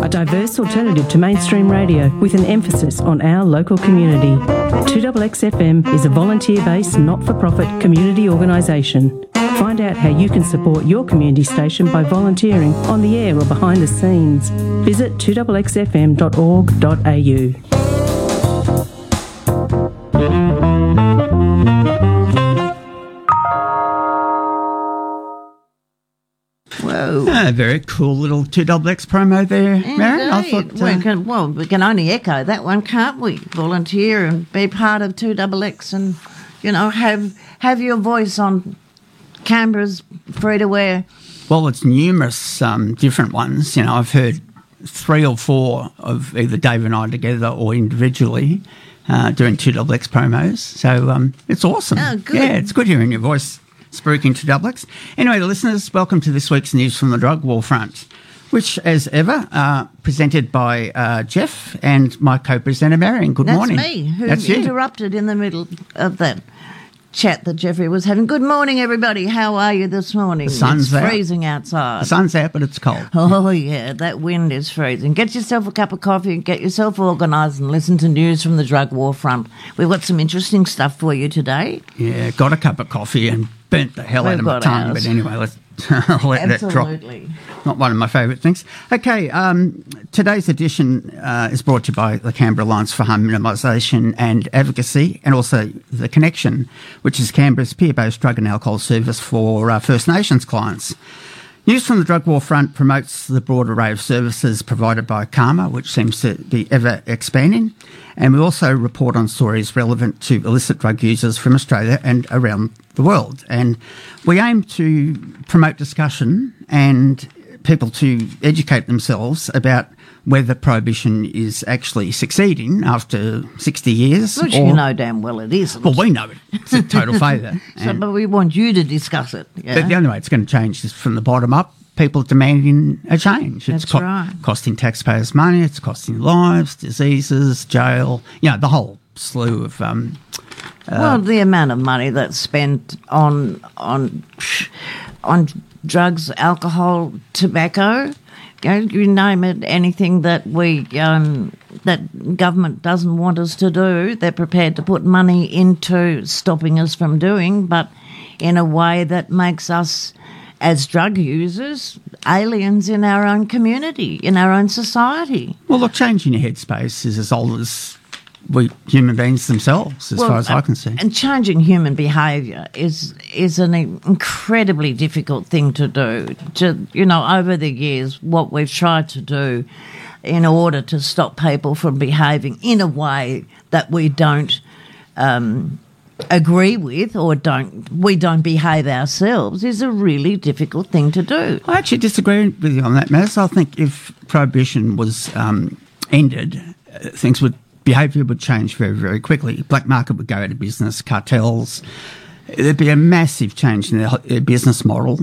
A diverse alternative to mainstream radio with an emphasis on our local community. 2XXFM is a volunteer based, not for profit community organisation. Find out how you can support your community station by volunteering on the air or behind the scenes. Visit 2xxfm.org.au. Ah, very cool little two double X promo there, Marion. I thought. we uh, can, well, we can only echo that one, can't we? Volunteer and be part of two double X, and you know have have your voice on Canberra's free to wear. Well, it's numerous um, different ones. You know, I've heard three or four of either Dave and I together or individually uh, doing two double X promos. So um, it's awesome. Oh, good. Yeah, it's good hearing your voice spruiking two double X. Anyway, listeners, welcome to this week's news from the drug war front, which, as ever, uh, presented by uh, Geoff and my co-presenter Marion. Good That's morning. me who That's you. interrupted in the middle of that chat that Jeffrey was having. Good morning, everybody. How are you this morning? The sun's it's out. freezing outside. The sun's out, but it's cold. Oh, yeah, that wind is freezing. Get yourself a cup of coffee and get yourself organised and listen to news from the drug war front. We've got some interesting stuff for you today. Yeah, got a cup of coffee and burnt the hell out We've of my tongue. ours. But anyway, let's let that drop. Absolutely. Not one of my favourite things. Okay, um, today's edition uh, is brought to you by the Canberra Alliance for Harm Minimisation and Advocacy, and also The Connection, which is Canberra's peer-based drug and alcohol service for uh, First Nations clients. News from the drug war front promotes the broad array of services provided by CAHMA, which seems to be ever expanding. And we also report on stories relevant to illicit drug users from Australia and around the world. And we aim to promote discussion and people to educate themselves about whether prohibition is actually succeeding after 60 years. Which or- you know damn well it isn't. Well, we know it. It's a total failure. so, but we want you to discuss it. Yeah? the only way it's going to change is from the bottom up. People demanding a change. It's That's right. costing taxpayers money. It's costing lives, diseases, jail. You know, the whole slew of. Um, well, the amount of money that's spent on on on drugs, alcohol, tobacco, you, name it, anything that we um, that government doesn't want us to do, they're prepared to put money into stopping us from doing, but in a way that makes us. As drug users, aliens in our own community, in our own society. well, look, changing your headspace is as old as we human beings themselves, as Well, far as uh, I can see. And changing human behaviour is is an incredibly difficult thing to do. To you know, over the years, what we've tried to do in order to stop people from behaving in a way that we don't um, agree with or don't we don't behave ourselves is a really difficult thing to do. I actually disagree with you on that, Maz. I think if prohibition was um, ended, uh, things would behaviour would change very, very quickly. Black market would go out of business, cartels. There'd be a massive change in their, their business model.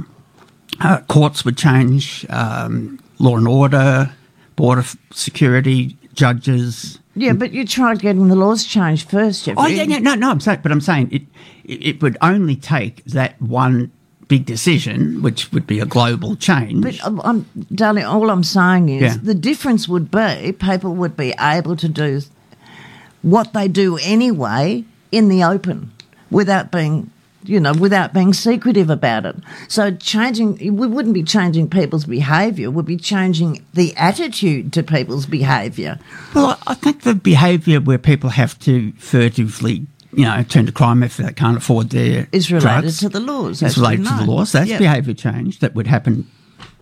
Uh, courts would change, um, law and order, border security, judges. Yeah, but you tried getting the laws changed first. Oh yeah, yeah, no, no. I'm saying, but I'm saying it, it. It would only take that one big decision, which would be a global change. But um, I'm, darling, all I'm saying is Yeah. the difference would be people would be able to do what they do anyway in the open without being, you know, without being secretive about it. So changing, we wouldn't be changing people's behaviour, we'd be changing the attitude to people's behaviour. Well, I think the behaviour where people have to furtively, you know, turn to crime if they can't afford their Is related drugs, to the laws, It's related to the laws. That's Yeah. behaviour change that would happen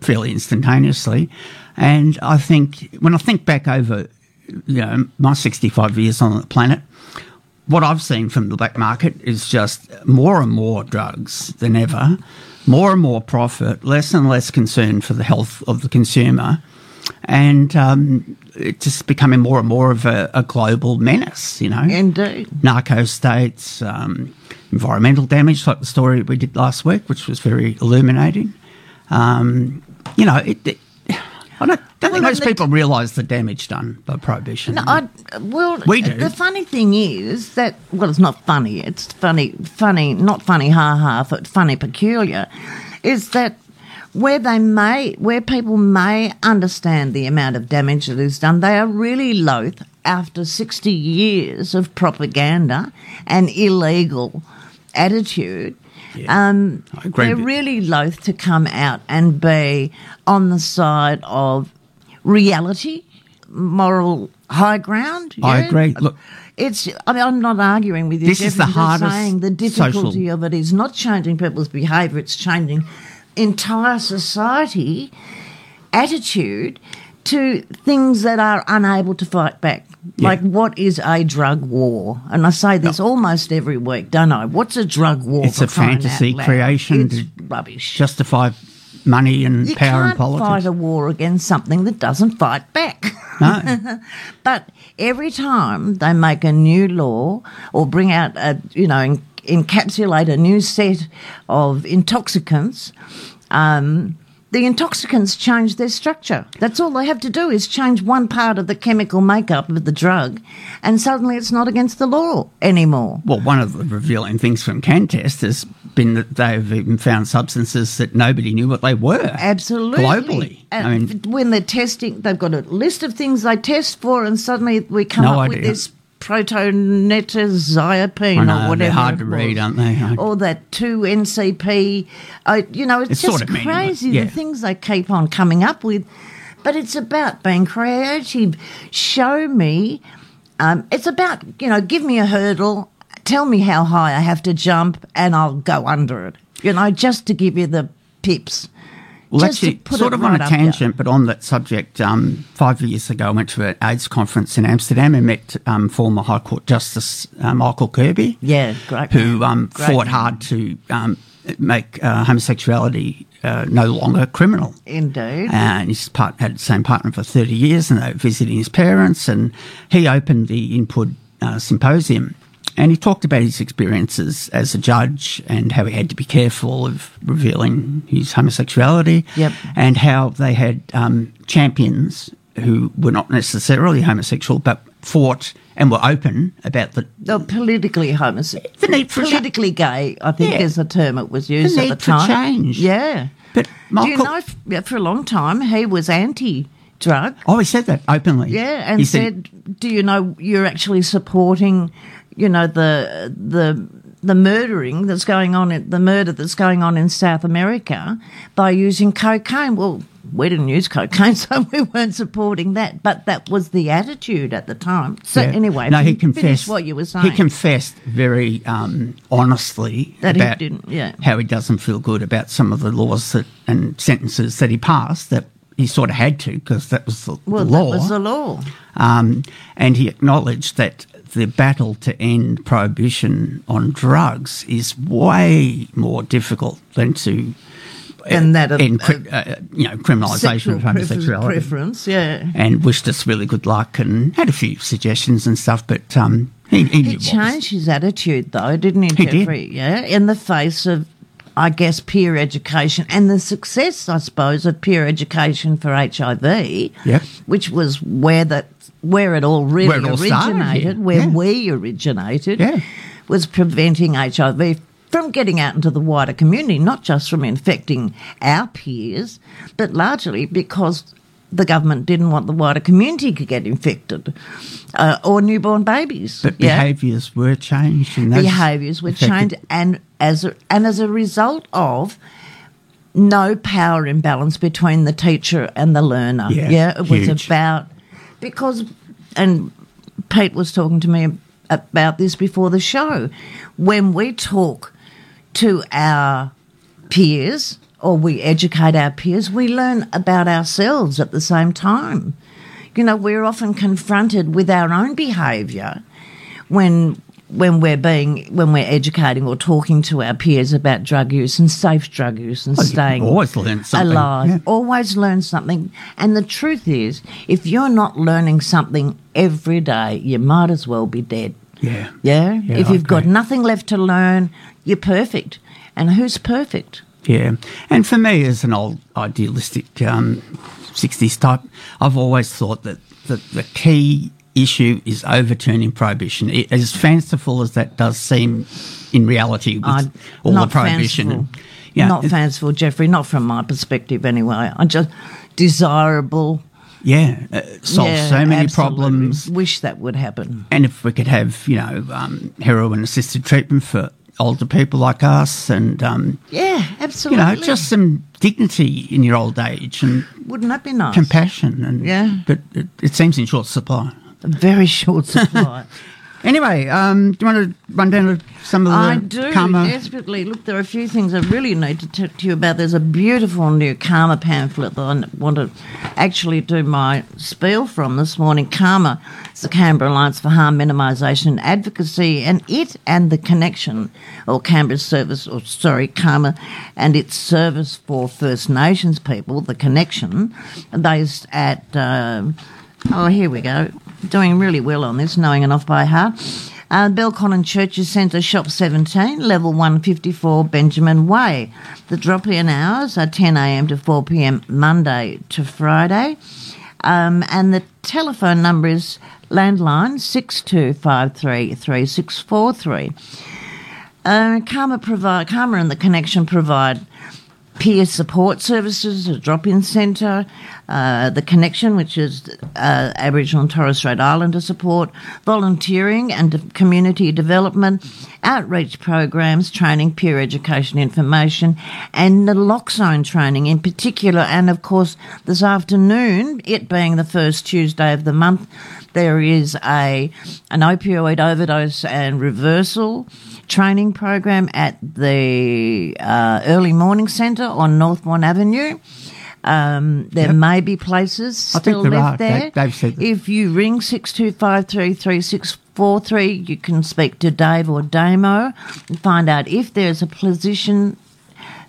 fairly instantaneously. And I think when I think back over, you know, my 65 years on the planet, what I've seen from the black market is just more and more drugs than ever, more and more profit, less and less concern for the health of the consumer, and um, it's just becoming more and more of a, a global menace, you know. Indeed. Narco states, um, environmental damage, like the story we did last week, which was very illuminating. Um, you know, it, it, I don't, don't think Well, most the- people realise the damage done by prohibition. No, I, well, We do. the funny thing is that well, it's not funny. It's funny, funny, not funny, ha ha, but funny, peculiar. Is that where they may, where people may understand the amount of damage that is done, they are really loath after 60 years of propaganda and illegal attitude. Yeah, um, they're really loath to come out and be on the side of reality, moral high ground. I yeah? agree. Look- it's. I mean, I'm not arguing with you. This is the hardest saying the difficulty social- of it is not changing people's behaviour; it's changing entire society attitude to things that are unable to fight back. Like, what is a drug war? And I say this almost every week, don't I? What's a drug war? It's a fantasy creation It's to rubbish. Justify money and you power and politics. fight a war against something that doesn't fight back. no. But every time they make a new law or bring out a, you know, encapsulate a new set of intoxicants, um, the intoxicants change their structure. That's all they have to do is change one part of the chemical makeup of the drug, and suddenly it's not against the law anymore. Well, one of the revealing things from CanTEST has been that they've even found substances that nobody knew what they were. Absolutely. Globally. And I mean, when they're testing, they've got a list of things they test for, and suddenly we come No up with idea. this know, or whatever. they're hard to read, aren't they? I- Or that 2-NCP. Uh, you know, it's, It's just sort of crazy yeah. the things they keep on coming up with. But it's about being creative. Show me. Um, it's about, you know, give me a hurdle, tell me how high I have to jump, and I'll go under it. You know, just to give you the pips. Well, Just actually, sort of on a tangent, but on that subject, um, five years ago, I went to an AIDS conference in Amsterdam and met um, former High Court Justice uh, Michael Kirby, Yeah, great. who um, Great fought hard to um, make uh, homosexuality uh, no longer criminal. Indeed. And his part had the same partner for 30 years, and they were visiting his parents. And he opened the Input uh, Symposium. And he talked about his experiences as a judge and how he had to be careful of revealing his homosexuality. Yep. And how they had um, champions who were not necessarily homosexual, but fought and were open about the No, politically homosexual. The need for politically gay, I think Yeah. is the term it was used The at the time. change. Yeah. But Do you Michael- know, for a long time, he was anti drug. Oh, he said that openly. Yeah, and He said, "Do you know you're actually supporting, you know, the the the murdering that's going on, in, the murder that's going on in South America by using cocaine?" Well, we didn't use cocaine, so we weren't supporting that. But that was the attitude at the time. So Yeah. anyway, no, he confessed what you were saying. He confessed very um, honestly That he didn't- yeah. how he doesn't feel good about some of the laws that, and sentences that he passed that he sort of had to because that was the, well, law. that was the law. Um, and he acknowledged that the battle to end prohibition on drugs is way more difficult than to Than that of- end, cri- uh, you know, criminalisation of homosexuality preference, yeah. and wished us really good luck and had a few suggestions and stuff, but um, he, he, He what was- changed his attitude, though, didn't he, He did. Yeah, in the face of, I guess, peer education and the success, I suppose, of peer education for HIV. Yep. Which was where that where it all really Where it all originated, where Yeah. we originated, Yeah. was preventing HIV from getting out into the wider community, not just from infecting our peers, but largely because the government didn't want the wider community to get infected uh, or newborn babies. But yeah? behaviours were changed. And behaviours were affected- changed, and as a, and as a result of no power imbalance between the teacher and the learner. Yeah, it was about because, and Pete was talking to me about this before the show. When we talk to our peers or we educate our peers, we learn about ourselves at the same time. You know, we're often confronted with our own behaviour when when we're being when we're educating or talking to our peers about drug use and safe drug use and Well, you staying always learn something, alive. yeah. Always learn something. And the truth is, if you're not learning something every day, you might as well be dead. Yeah. Yeah. Yeah, if I you've got nothing left to learn, you're perfect. And who's perfect? Yeah. And for me, as an old idealistic um, 60s type, I've always thought that the, the key issue is overturning prohibition. It, as fanciful as that does seem in reality with all the prohibition. fanciful. Yeah, not fanciful, Jeffrey. Not from my perspective, anyway. I just desirable. Yeah, uh, solve Yeah, so many absolutely. problems. Wish that would happen. And if we could have, you know, um, heroin assisted treatment for older people like us and, um, Yeah, absolutely. you know, just some dignity in your old age and wouldn't that be nice? compassion. And, Yeah. But it, it seems in short supply. A very short supply. Anyway, um, do you want to run down some of the I do CAHMA? desperately. Look, there are a few things I really need to talk to you about. There's a beautiful new CAHMA pamphlet that I want to actually do my spiel from this morning. CAHMA is the Canberra Alliance for Harm Minimisation and Advocacy, and it and the connection, or Canberra service, or sorry, CAHMA and its service for First Nations people, the connection, based at. Um, Oh, here we go. Doing really well on this, knowing enough by heart. Uh, Belconnen Churches Centre, Shop 17, level 154, Benjamin Way. The drop in hours are 10am to 4pm, Monday to Friday. Um, and the telephone number is landline 6253 3643. Uh, CAHMA provide CAHMA and the Connection provide peer support services, a drop-in centre, uh, the Connection, which is uh, Aboriginal and Torres Strait Islander support, volunteering and community development, outreach programs, training, peer education information, and the naloxone training in particular. And of course, this afternoon, it being the first Tuesday of the month, there is a an opioid overdose and reversal training program at the uh, early morning centre on Northbourne Avenue. Um, there may be places I still there left are. There. said. If you ring six two five three three six four three, you can speak to Dave or Damo and find out if there's a position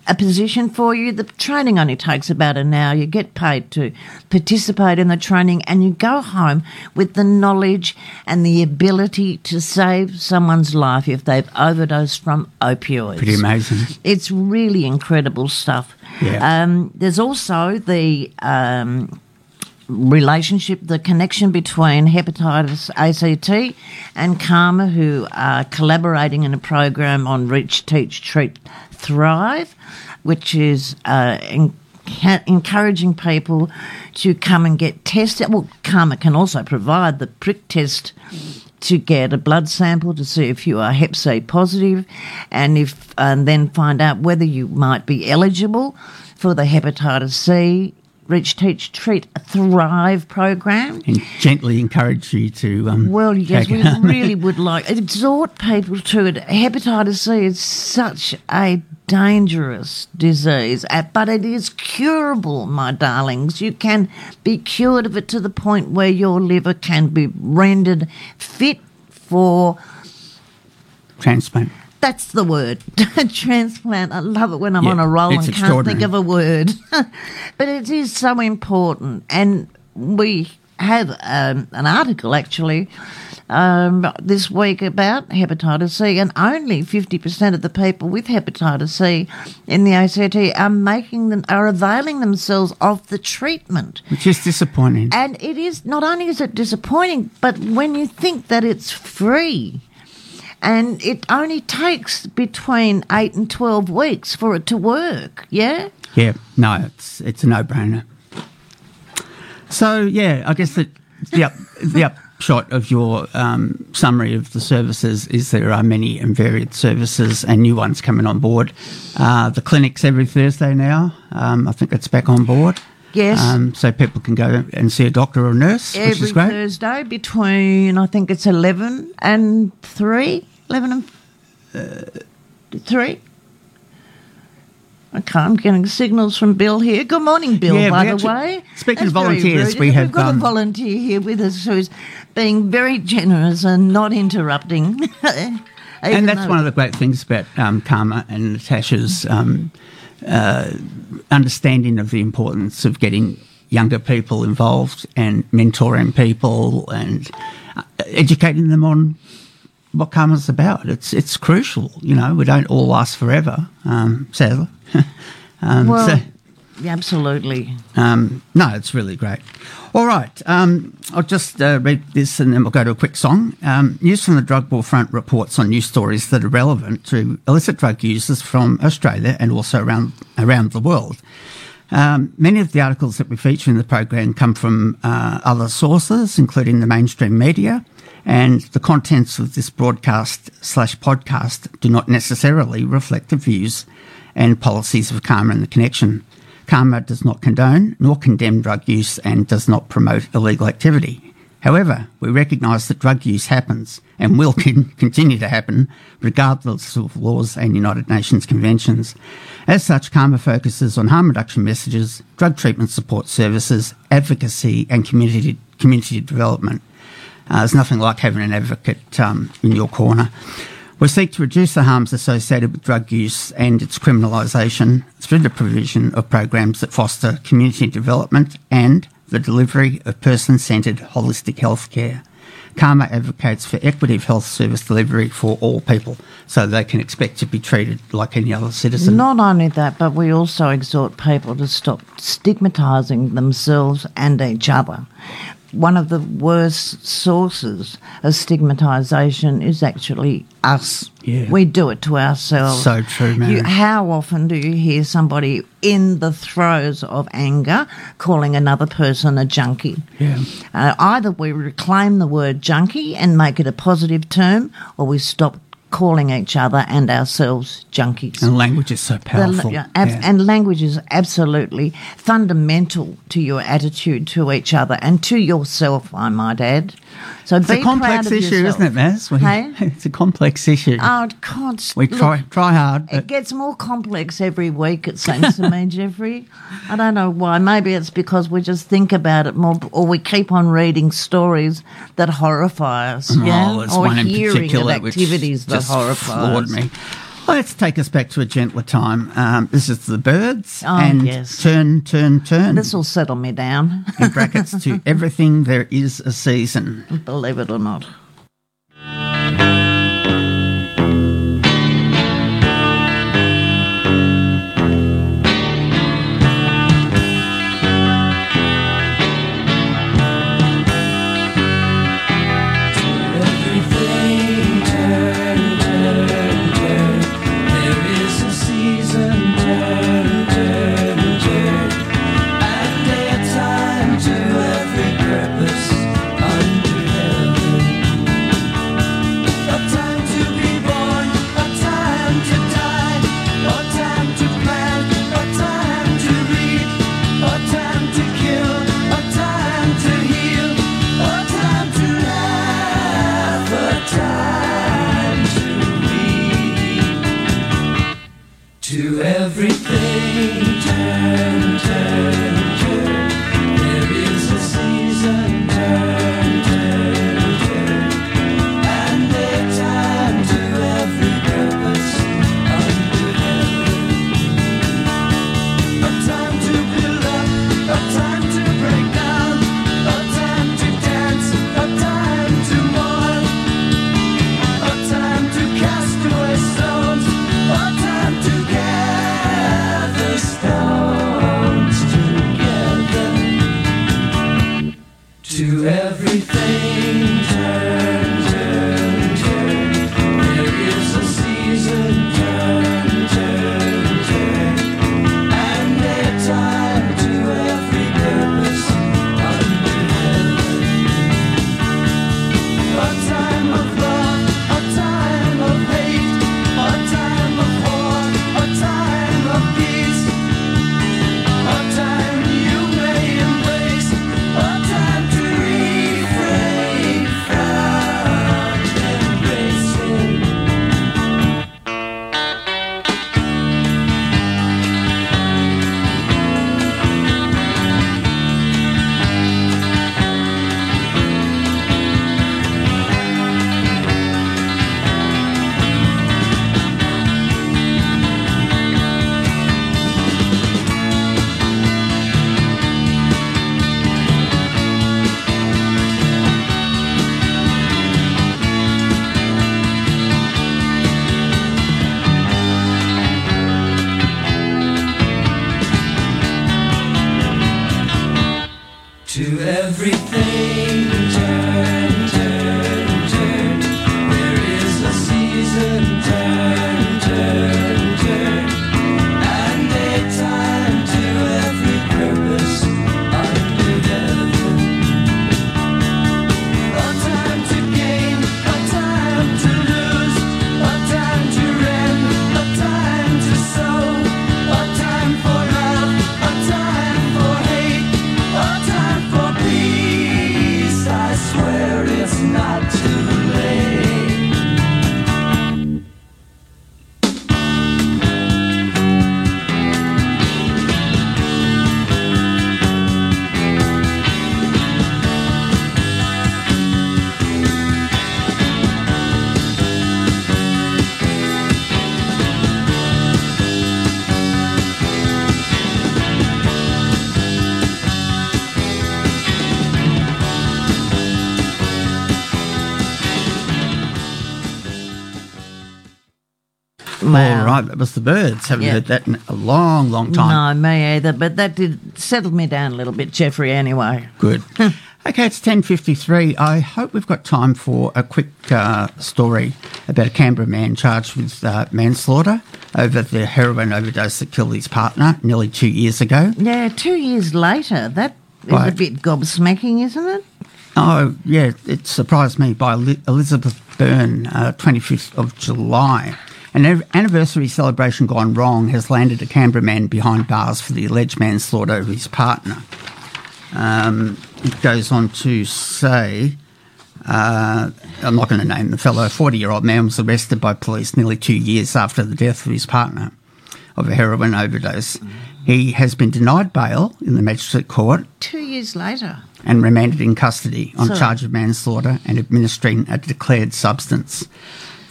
a position for you. The training only takes about an hour. You get paid to participate in the training and you go home with the knowledge and the ability to save someone's life if they've overdosed from opioids. Pretty amazing. It's really incredible stuff. Yeah. Um, there's also the um, relationship, the connection between hepatitis ACT and CAHMA, who are collaborating in a program on Reach, Teach, Treat, Thrive, which is uh, en- encouraging people to come and get tested. Well, CAHMA can also provide the prick test to get a blood sample to see if you are Hep C positive, and if and then find out whether you might be eligible for the hepatitis C Reach, Teach, Treat, Thrive program. And gently encourage you to. Um, Well, yes, we really would like exhort people to it. Hepatitis C is such a dangerous disease, uh, but it is curable, my darlings. You can be cured of it to the point where your liver can be rendered fit for. transplant. That's the word. Transplant. I love it when I'm Yeah, on a roll and can't think of a word. but it is so important. And we have um, an article actually um, this week about hepatitis C, and only 50% of the people with hepatitis C in the ACT are making them, are availing themselves of the treatment. Which is disappointing. And it is not only is it disappointing, but when you think that it's free, and it only takes between eight and twelve weeks for it to work. Yeah, Yeah, no, it's it's a no-brainer. So yeah, I guess that the up, the upshot of your um, summary of the services is there are many and varied services and new ones coming on board. Uh, the clinic's every Thursday now. Um, I think it's back on board. Yes. Um, so people can go and see a doctor or a nurse, which every is great. Thursday between I think it's eleven and three. Eleven and uh, three. Okay, I'm getting signals from Bill here. Good morning, Bill. Yeah, by the actually- way, speaking of That's very volunteers, we have. we've got um, a volunteer here with us who's being very generous and not interrupting. and that's one of the great things about um, CAHMA and Natasha's um, uh, understanding of the importance of getting younger people involved and mentoring people and uh, educating them on what CAHMA's about. It's it's crucial. You know, we don't all last forever, um, sadly. um, Well, so- Absolutely. Um, no, it's really great. All right, um, I'll just uh, read this and then we'll go to a quick song. Um, news from the Drug War Front reports on news stories that are relevant to illicit drug users from Australia and also around around the world. Um, many of the articles that we feature in the program come from uh, other sources, including the mainstream media, and the contents of this broadcast slash podcast do not necessarily reflect the views and policies of CAHMA and the Connection. CAHMA does not condone nor condemn drug use and does not promote illegal activity. However, we recognise that drug use happens and will continue to happen regardless of laws and United Nations conventions. As such, CAHMA focuses on harm reduction messages, drug treatment support services, advocacy, and community, community development. Uh, there's nothing like having an advocate um, in your corner. We seek to reduce the harms associated with drug use and its criminalisation through the provision of programs that foster community development and the delivery of person centred holistic health care. CAHMA advocates for equity of health service delivery for all people so they can expect to be treated like any other citizen. Not only that, but we also exhort people to stop stigmatising themselves and each other one of the worst sources of stigmatisation is actually us. Yeah. We do it to ourselves. So true, man. You, how often do you hear somebody in the throes of anger calling another person a junkie? Yeah. Uh, either we reclaim the word junkie and make it a positive term, or we stop calling each other and ourselves junkies. And language is so powerful. The, ab- yeah. And language is absolutely fundamental to your attitude to each other and to yourself, I might add. So it's a complex issue, yourself. isn't it, Maz? We, hey? It's a complex issue. Oh, God. We try, look, try hard. It gets more complex every week, it seems to me, Jeffrey. I don't know why. Maybe it's because we just think about it more, or we keep on reading stories that horrify us. Oh, yeah? or hearing of particular which activities that just horrify us. me. Let's take us back to a gentler time. Um, this is the Byrds. Oh, and yes. turn, turn, turn. This will settle me down, in brackets to everything there is a season. believe it or not. Birds. Haven't Yeah. heard that in a long, long time. No, me either. But that did settle me down a little bit, Jeffrey. Anyway, Good. okay, it's ten fifty three. I hope we've got time for a quick uh, story about a Canberra man charged with uh, manslaughter over the heroin overdose that killed his partner nearly two years ago. yeah, two years later, that is a Right. bit gobsmacking, isn't it? Oh, yeah, it surprised me by Elizabeth Byrne, uh, 25th of July. An an anniversary celebration gone wrong has landed a Canberra man behind bars for the alleged manslaughter of his partner. Um, it goes on to say, uh, I'm not going to name the fellow, a 40 year old man was arrested by police nearly two years after the death of his partner of a heroin overdose. He has been denied bail in the magistrate court Two years later. and remanded in custody on So- charge of manslaughter and administering a declared substance.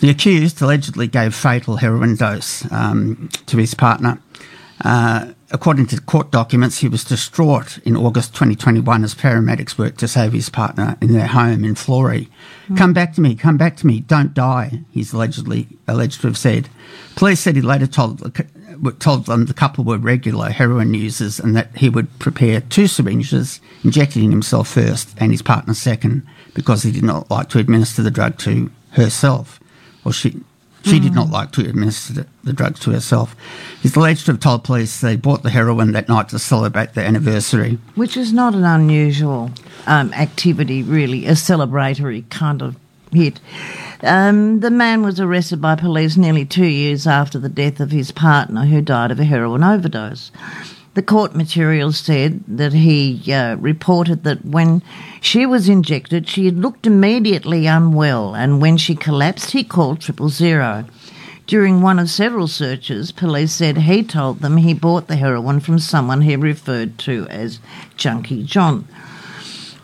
The accused allegedly gave fatal heroin dose um, to his partner. Uh, according to court documents, he was distraught in August 2021 as paramedics worked to save his partner in their home in Florey. Come back to me, come back to me, don't die, he's allegedly alleged to have said. Police said he later told, told them the couple were regular heroin users and that he would prepare two syringes, injecting himself first and his partner second, because he did not like to administer the drug to herself. Or she, she did not like to administer the, the drugs to herself. He's alleged to have told police they bought the heroin that night to celebrate the anniversary. Which is not an unusual um, activity, really, a celebratory kind of hit. Um, the man was arrested by police nearly two years after the death of his partner, who died of a heroin overdose. The court materials said that he uh, reported that when she was injected, she had looked immediately unwell, and when she collapsed, he called triple zero. During one of several searches, police said he told them he bought the heroin from someone he referred to as Junkie John.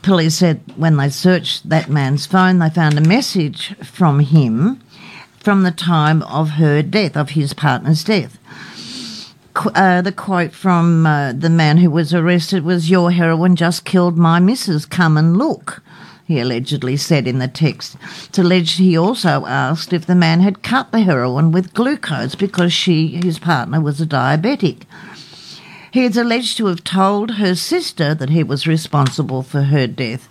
Police said when they searched that man's phone, they found a message from him from the time of her death, of his partner's death. Uh, the quote from uh, the man who was arrested was, Your heroin just killed my missus, come and look, he allegedly said in the text. It's alleged he also asked if the man had cut the heroin with glucose because she, his partner, was a diabetic. He is alleged to have told her sister that he was responsible for her death.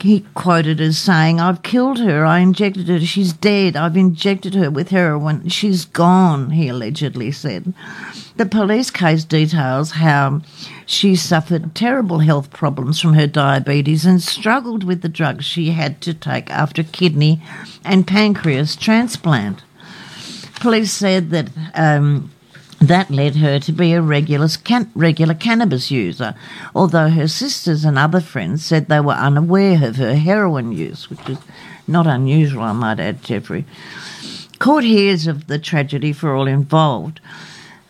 He quoted as saying, I've killed her, I injected her, she's dead, I've injected her with heroin, she's gone, he allegedly said. The police case details how she suffered terrible health problems from her diabetes and struggled with the drugs she had to take after kidney and pancreas transplant. Police said that um, that led her to be a regular, can- regular cannabis user, although her sisters and other friends said they were unaware of her heroin use, which is not unusual, I might add, Jeffrey. Court hears of the tragedy for all involved.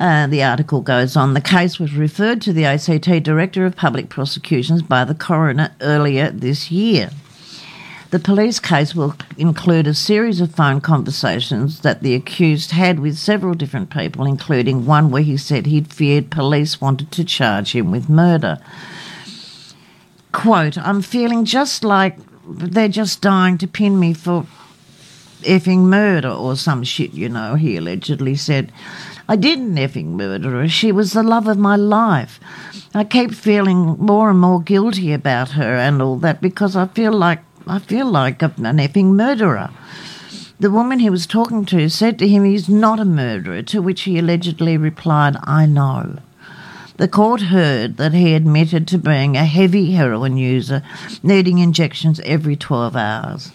Uh, the article goes on. The case was referred to the ACT Director of Public Prosecutions by the coroner earlier this year. The police case will include a series of phone conversations that the accused had with several different people, including one where he said he'd feared police wanted to charge him with murder. Quote, I'm feeling just like they're just dying to pin me for effing murder or some shit, you know, he allegedly said. I didn't effing murder her. She was the love of my life. I keep feeling more and more guilty about her and all that because I feel like I feel like an effing murderer. The woman he was talking to said to him he's not a murderer, to which he allegedly replied, I know. The court heard that he admitted to being a heavy heroin user, needing injections every 12 hours.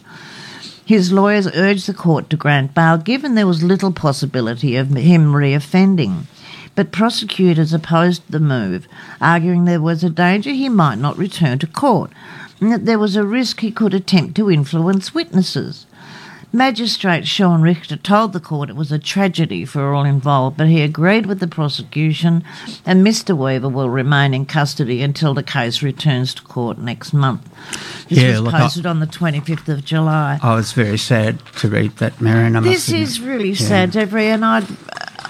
His lawyers urged the court to grant bail, given there was little possibility of him reoffending. But prosecutors opposed the move, arguing there was a danger he might not return to court, and that there was a risk he could attempt to influence witnesses. Magistrate Sean Richter told the court it was a tragedy for all involved, but he agreed with the prosecution, and Mr. Weaver will remain in custody until the case returns to court next month. This Yeah, was look, I- posted on the 25th of July. I was very sad to read that, Marion. This is really sad, Jeffrey, and I'd.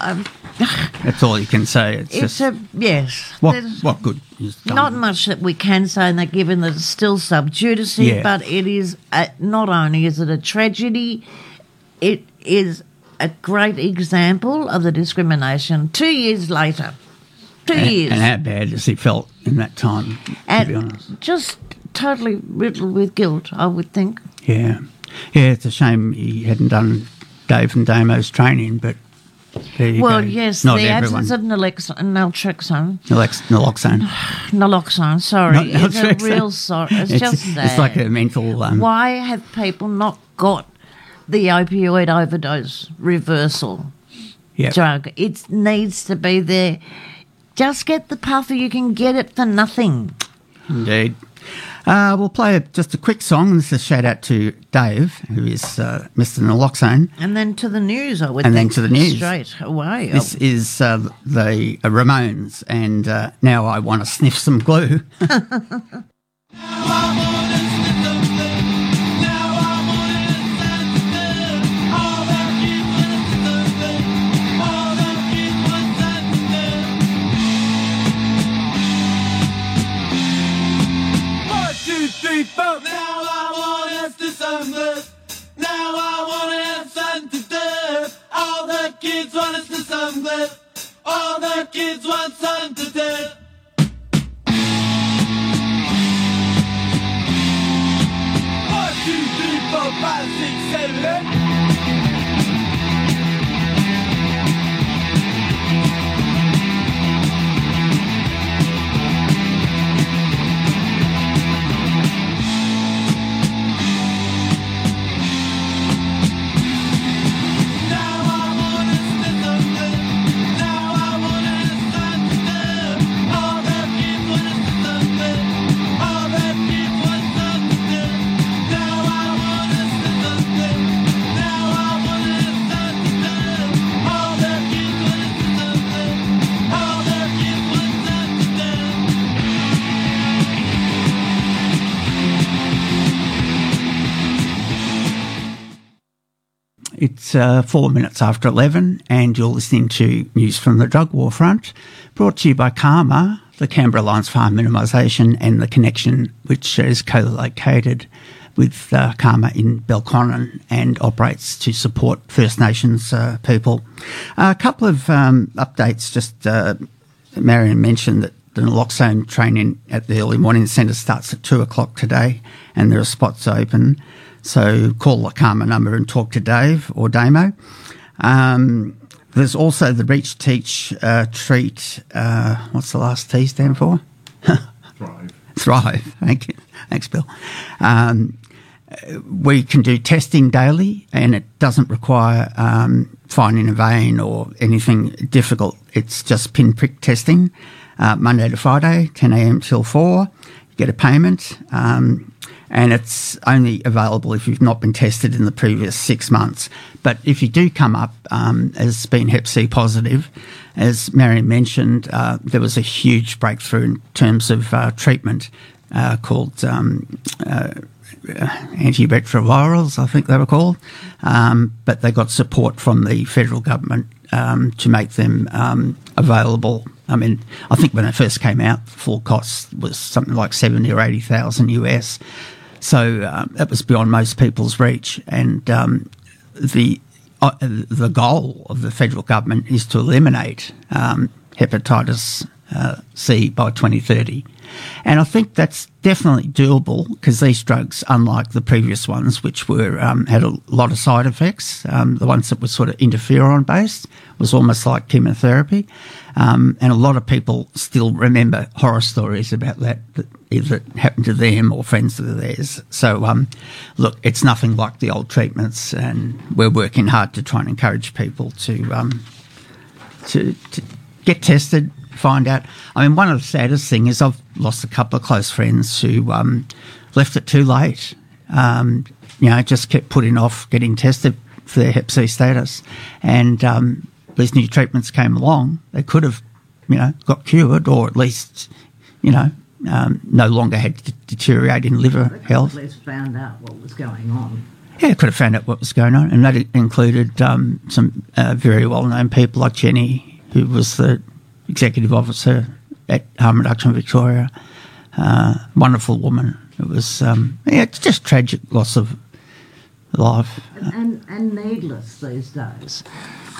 Uh, i That's all you can say. It's, it's just a. Yes. what what good. Not much that we can say in that, given that it's still sub judice, Yeah. but it is a, not only is it a tragedy, it is a great example of the discrimination. Two years later, two and, years, and how bad has he felt in that time? To be honest, and just totally riddled with guilt. I would think. yeah, yeah. It's a shame he hadn't done Dave and Damo's training, but Well, go. yes, not the everyone. absence of naloxone, naltrexone, naloxone. naloxone, sorry, Not is a real sorry. It's, just sad. it's like a mental. Um, Why have people not got the opioid overdose reversal yeah. drug? It needs to be there. Just get the puffer. You can get it for nothing. Indeed. Uh, we'll play a, just a quick song. This is a shout out to Dave, who is uh, Mr. Naloxone. And then to the news, I would And then to the news. Straight away. This is uh, the uh, Ramones, and uh, now I want to sniff some glue. four. Now I wanna have to something. Now I wanna have something to. All the kids want us to something. All the kids want something to do. It's uh, four minutes after 11, and you're listening to News from the Drug War Front, brought to you by CAHMA, the Canberra Alliance for Harm Minimisation, and the Connection, which is co located with uh, CAHMA in Belconnen and operates to support First Nations uh, people. a couple of um, updates, just uh, Marion mentioned that the naloxone training at the early morning centre starts at two o'clock today, and there are spots open. So call the CAHMA number and talk to Dave or Damo. Um, there's also the Reach Teach uh, Treat. Uh, what's the last T stand for? Thrive. Thrive. Thank you. Thanks, Bill. Um, we can do testing daily, and it doesn't require um, finding a vein or anything difficult. It's just pinprick testing, uh, Monday to Friday, 10 a.m. till 4. You get a payment, um, and it's only available if you've not been tested in the previous six months. But if you do come up um, as being Hep C positive, as Marion mentioned, uh, there was a huge breakthrough in terms of uh, treatment uh, called um, antiretrovirals, I think they were called, um, but they got support from the federal government um, to make them um, available. I mean, I think when it first came out, full cost was something like seventy or eighty thousand US. So um, that was beyond most people's reach, and um, the uh, the goal of the federal government is to eliminate um, hepatitis uh, C by 2030. And I think that's definitely doable because these drugs, unlike the previous ones, which were um, had a lot of side effects, um, the ones that were sort of interferon based, was almost like chemotherapy. Um, and a lot of people still remember horror stories about that, that either happened to them or friends of theirs. So, um, look, it's nothing like the old treatments, and we're working hard to try and encourage people to um, to, to get tested, find out. I mean, one of the saddest things is I've lost a couple of close friends who um, left it too late. Um, you know, just kept putting off getting tested for their Hep C status, and um, these new treatments came along. They could have, you know, got cured, or at least, you know, um, no longer had to deteriorate in liver health. Let's found out what was going on. Yeah, could have found out what was going on, and that included um, some uh, very well-known people like Jenny, who was the executive officer at Harm Reduction Victoria. Uh, wonderful woman. It was um, yeah, it's just tragic loss of life. and, and needless these days.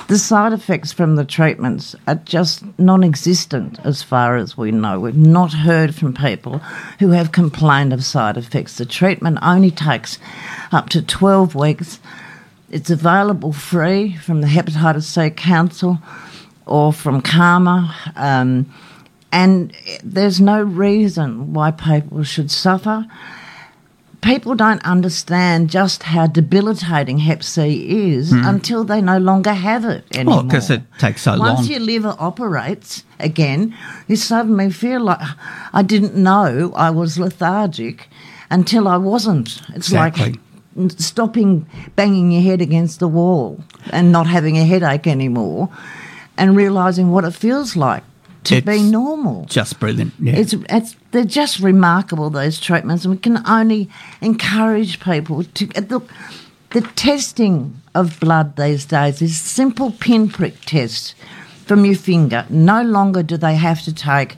The side effects from the treatments are just non existent as far as we know. We've not heard from people who have complained of side effects. The treatment only takes up to 12 weeks. It's available free from the Hepatitis C Council or from CAHMA. Um, and there's no reason why people should suffer people don't understand just how debilitating Hep C is until they no longer have it anymore. Well, because it takes so Once long. Once your liver operates again, you suddenly feel like I didn't know I was lethargic until I wasn't. It's Exactly. like stopping banging your head against the wall and not having a headache anymore and realizing what it feels like to be normal. Just brilliant. Yeah. It's, it's they're just remarkable those treatments, and we can only encourage people to uh, look. The testing of blood these days is simple pinprick test from your finger. No longer do they have to take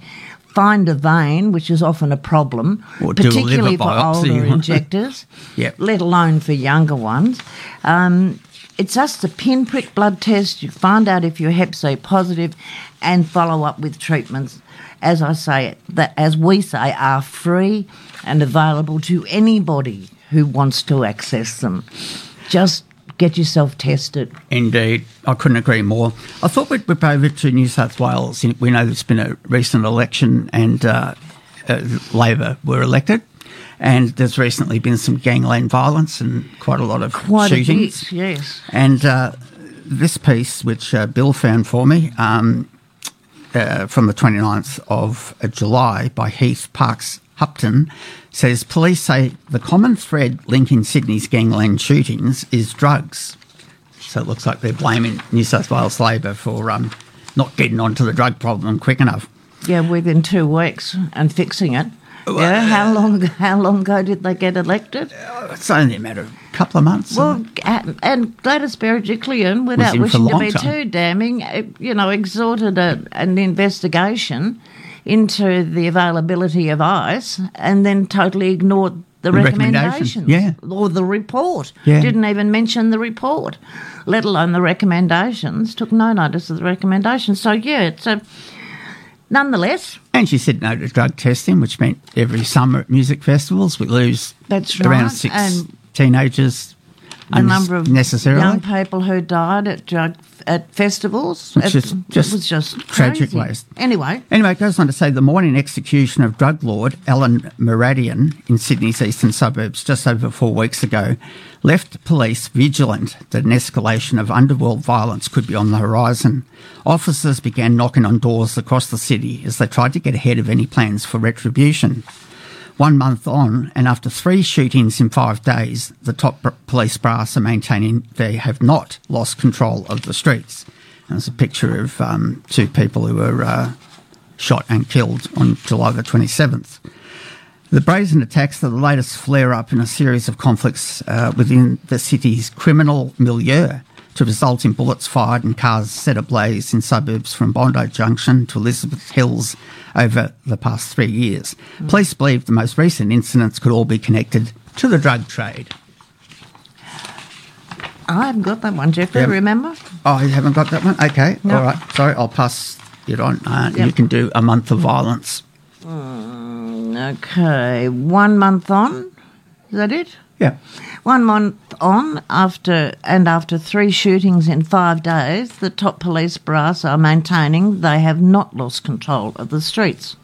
find a vein, which is often a problem, Or do a particularly for biopsy. older injectors, Yep. let alone for younger ones. Um, it's just a pinprick blood test. You find out if you're Hep C positive, and follow up with treatments. As I say, that as we say, are free and available to anybody who wants to access them. Just get yourself tested. Indeed, I couldn't agree more. I thought we'd whip over to New South Wales. We know there's been a recent election and uh, uh, Labor were elected, and there's recently been some gangland violence and quite a lot of Quite shootings. bit, yes. And uh, this piece, which uh, Bill found for me um, uh, from the 29th of uh, July by Heath Parks Hupton, says police say the common thread linking Sydney's gangland shootings is drugs. So it looks like they're blaming New South Wales Labor for um, not getting onto the drug problem quick enough. Yeah, within two weeks and fixing it. Yeah, how long? How long ago did they get elected? It's only a matter of a couple of months. Well, and- and Gladys Berejiklian, without wishing to be time. too damning, eh, you know, exhorted a, an investigation into the availability of ice and then totally ignored the, The recommendation, recommendations. yeah. Or the report. Yeah. Didn't even mention the report, let alone the recommendations. Took no notice of the recommendations. So, yeah, it's a. Nonetheless, And she said no to drug testing, which meant every summer at music festivals we lose That's around right, six and teenagers the number of necessarily. young people who died at drug at festivals. Which it, is just was just tragic crazy. waste. Anyway, Anyway, it goes on to say the morning execution of drug lord Alen Moradian in Sydney's eastern suburbs just over four weeks ago left police vigilant that an escalation of underworld violence could be on the horizon. Officers began knocking on doors across the city as they tried to get ahead of any plans for retribution. One month on, and after three shootings in five days, the top police brass are maintaining they have not lost control of the streets. And There's a picture of um, two people who were uh, shot and killed on July the 27th. The brazen attacks are the latest flare up in a series of conflicts uh, within the city's criminal milieu to result in bullets fired and cars set ablaze in suburbs from Bondi Junction to Elizabeth Hills over the past three years. Police believe the most recent incidents could all be connected to the drug trade. I haven't got that one, Jeffrey. Yeah. Remember? Oh, you haven't got that one? Okay. No. All right. Sorry, I'll pass it on. Uh, Yep. You can do a month of violence. Okay, one month on. Is that it? Yeah. One month on, after and after three shootings in five days, the top police brass are maintaining they have not lost control of the streets.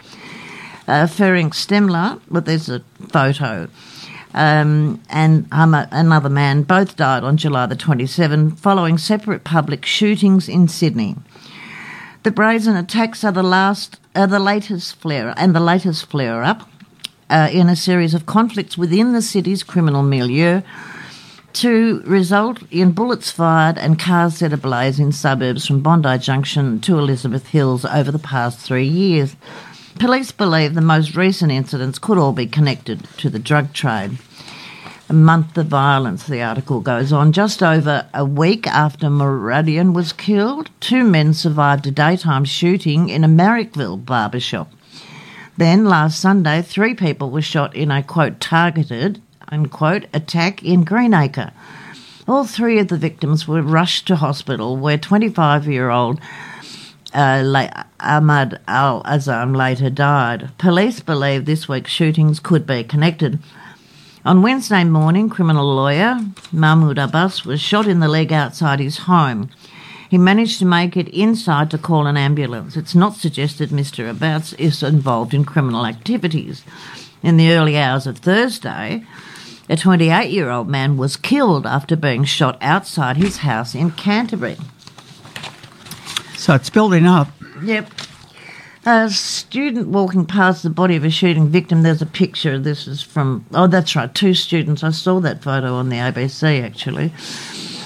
Uh, Ferenc Stemler, but there's a photo, um, and um, another man both died on July the 27th following separate public shootings in Sydney. The brazen attacks are the last, are the latest flare, and the latest flare up uh, in a series of conflicts within the city's criminal milieu to result in bullets fired and cars set ablaze in suburbs from Bondi Junction to Elizabeth Hills over the past three years. Police believe the most recent incidents could all be connected to the drug trade. Month of violence, the article goes on. Just over a week after Moradian was killed, two men survived a daytime shooting in a Marrickville barbershop. Then last Sunday, three people were shot in a quote targeted unquote attack in Greenacre. All three of the victims were rushed to hospital, where 25 year old uh, Ahmad Al Azam later died. Police believe this week's shootings could be connected. On Wednesday morning, criminal lawyer Mahmoud Abbas was shot in the leg outside his home. He managed to make it inside to call an ambulance. It's not suggested Mr. Abbas is involved in criminal activities. In the early hours of Thursday, a 28 year old man was killed after being shot outside his house in Canterbury. So it's building up. Yep. A student walking past the body of a shooting victim. There's a picture. This is from, oh, that's right, two students. I saw that photo on the ABC actually.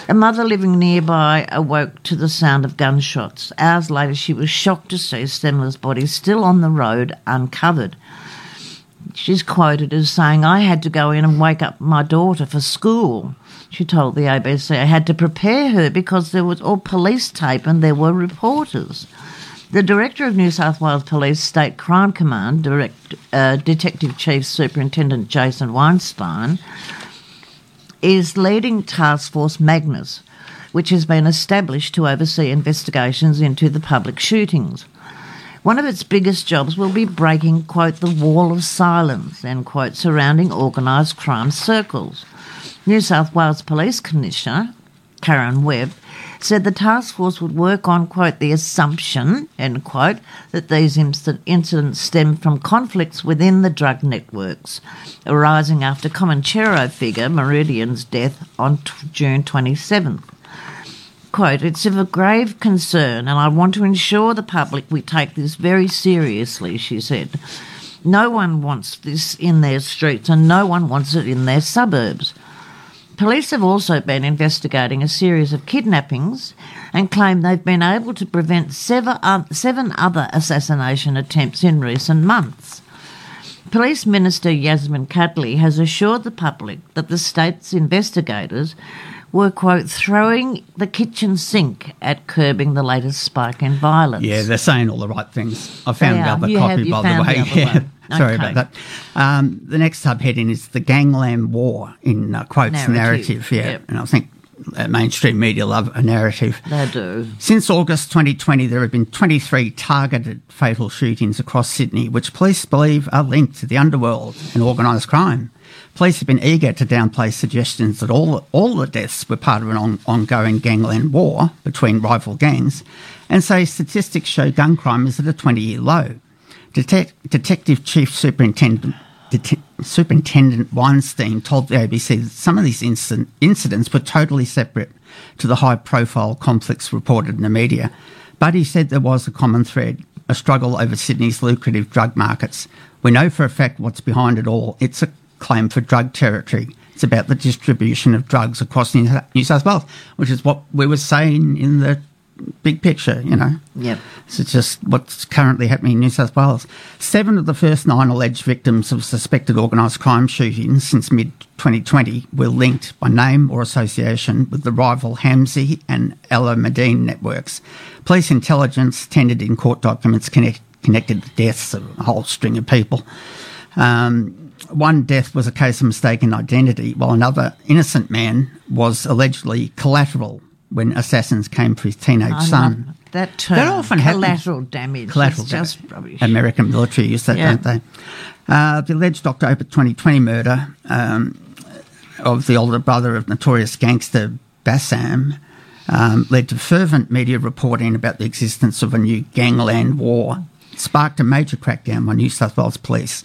A mother living nearby awoke to the sound of gunshots. Hours later, she was shocked to see Stemler's body still on the road, uncovered. She's quoted as saying, I had to go in and wake up my daughter for school. She told the ABC, I had to prepare her because there was all police tape and there were reporters. The Director of New South Wales Police State Crime Command, Direct, uh, Detective Chief Superintendent Jason Weinstein, is leading Task Force Magnus, which has been established to oversee investigations into the public shootings. One of its biggest jobs will be breaking, quote, the wall of silence, end quote, surrounding organised crime circles. New South Wales Police Commissioner Karen Webb said the task force would work on, quote, the assumption, end quote, that these inci- incidents stem from conflicts within the drug networks arising after Comanchero figure Moradian's death on t- June 27th quote, it's of a grave concern and I want to ensure the public we take this very seriously, she said. No one wants this in their streets and no one wants it in their suburbs. Police have also been investigating a series of kidnappings and claim they've been able to prevent seven, uh, seven other assassination attempts in recent months. Police Minister Yasmin Catley has assured the public that the state's investigators were, quote, throwing the kitchen sink at curbing the latest spike in violence. Yeah, they're saying all the right things. I found the other You copy, have- by the the way. other yeah, one. Sorry Okay. about that. Um, the next subheading is the Gangland War in uh, quotes Narrative, narrative. yeah, yep. and I think uh, mainstream media love a narrative. They do. Since August 2020, there have been 23 targeted fatal shootings across Sydney, which police believe are linked to the underworld and organised crime. Police have been eager to downplay suggestions that all, all the deaths were part of an on, ongoing gangland war between rival gangs and say statistics show gun crime is at a 20 year low. Detec- Detective Chief Superintendent Det- Superintendent Weinstein told the ABC that some of these incident- incidents were totally separate to the high profile conflicts reported in the media. But he said there was a common thread a struggle over Sydney's lucrative drug markets. We know for a fact what's behind it all. It's a claim for drug territory. It's about the distribution of drugs across New South Wales, which is what we were saying in the big picture, you know. Yep. So it's just what's currently happening in New South Wales. Seven of the first nine alleged victims of suspected organised crime shootings since mid 2020 were linked by name or association with the rival Hamzy and Alameddine networks. Police intelligence tendered in court documents connect, connected the deaths of a whole string of people. Um, one death was a case of mistaken identity, while another innocent man was allegedly collateral when assassins came for his teenage I son. that term. That often happens. collateral damage. Collateral just damage. rubbish. American military use that, Yeah. don't they? Uh, the alleged October 2020 murder um, of the older brother of notorious gangster Bassam um, led to fervent media reporting about the existence of a new gangland war. It sparked a major crackdown by New South Wales police,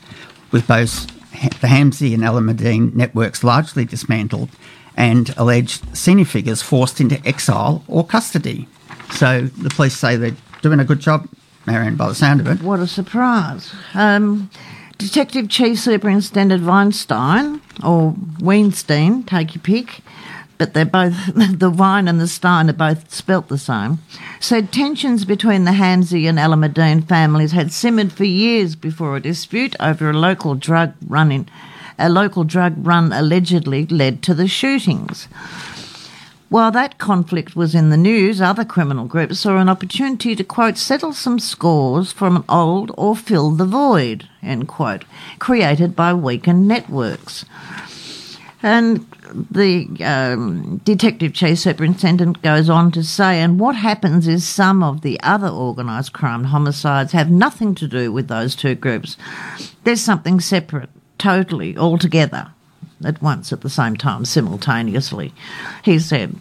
with both the Hamzy and Alameddine networks largely dismantled and alleged senior figures forced into exile or custody. So the police say they're doing a good job, Marion, by the sound of it. What a surprise. Um, Detective Chief Superintendent Weinstein, or Weinstein, take your pick, but they're both, the Wein and the Stein are both spelt the same, said tensions between the Hamzy and Alameddine families had simmered for years before a dispute over a local drug running. A local drug run allegedly led to the shootings. While that conflict was in the news, other criminal groups saw an opportunity to, quote, settle some scores from an old or fill the void, end quote, created by weakened networks. And the um, detective chief superintendent goes on to say, and what happens is some of the other organised crime homicides have nothing to do with those two groups. There's something separate, totally, altogether, at once, at the same time, simultaneously. He said,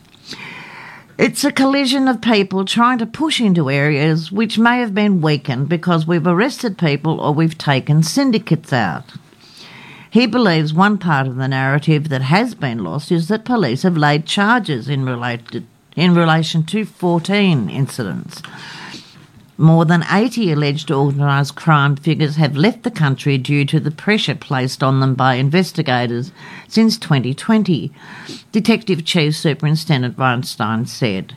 it's a collision of people trying to push into areas which may have been weakened because we've arrested people or we've taken syndicates out. He believes one part of the narrative that has been lost is that police have laid charges in, related, in relation to 14 incidents. More than 80 alleged organised crime figures have left the country due to the pressure placed on them by investigators since 2020. Detective Chief Superintendent Weinstein said.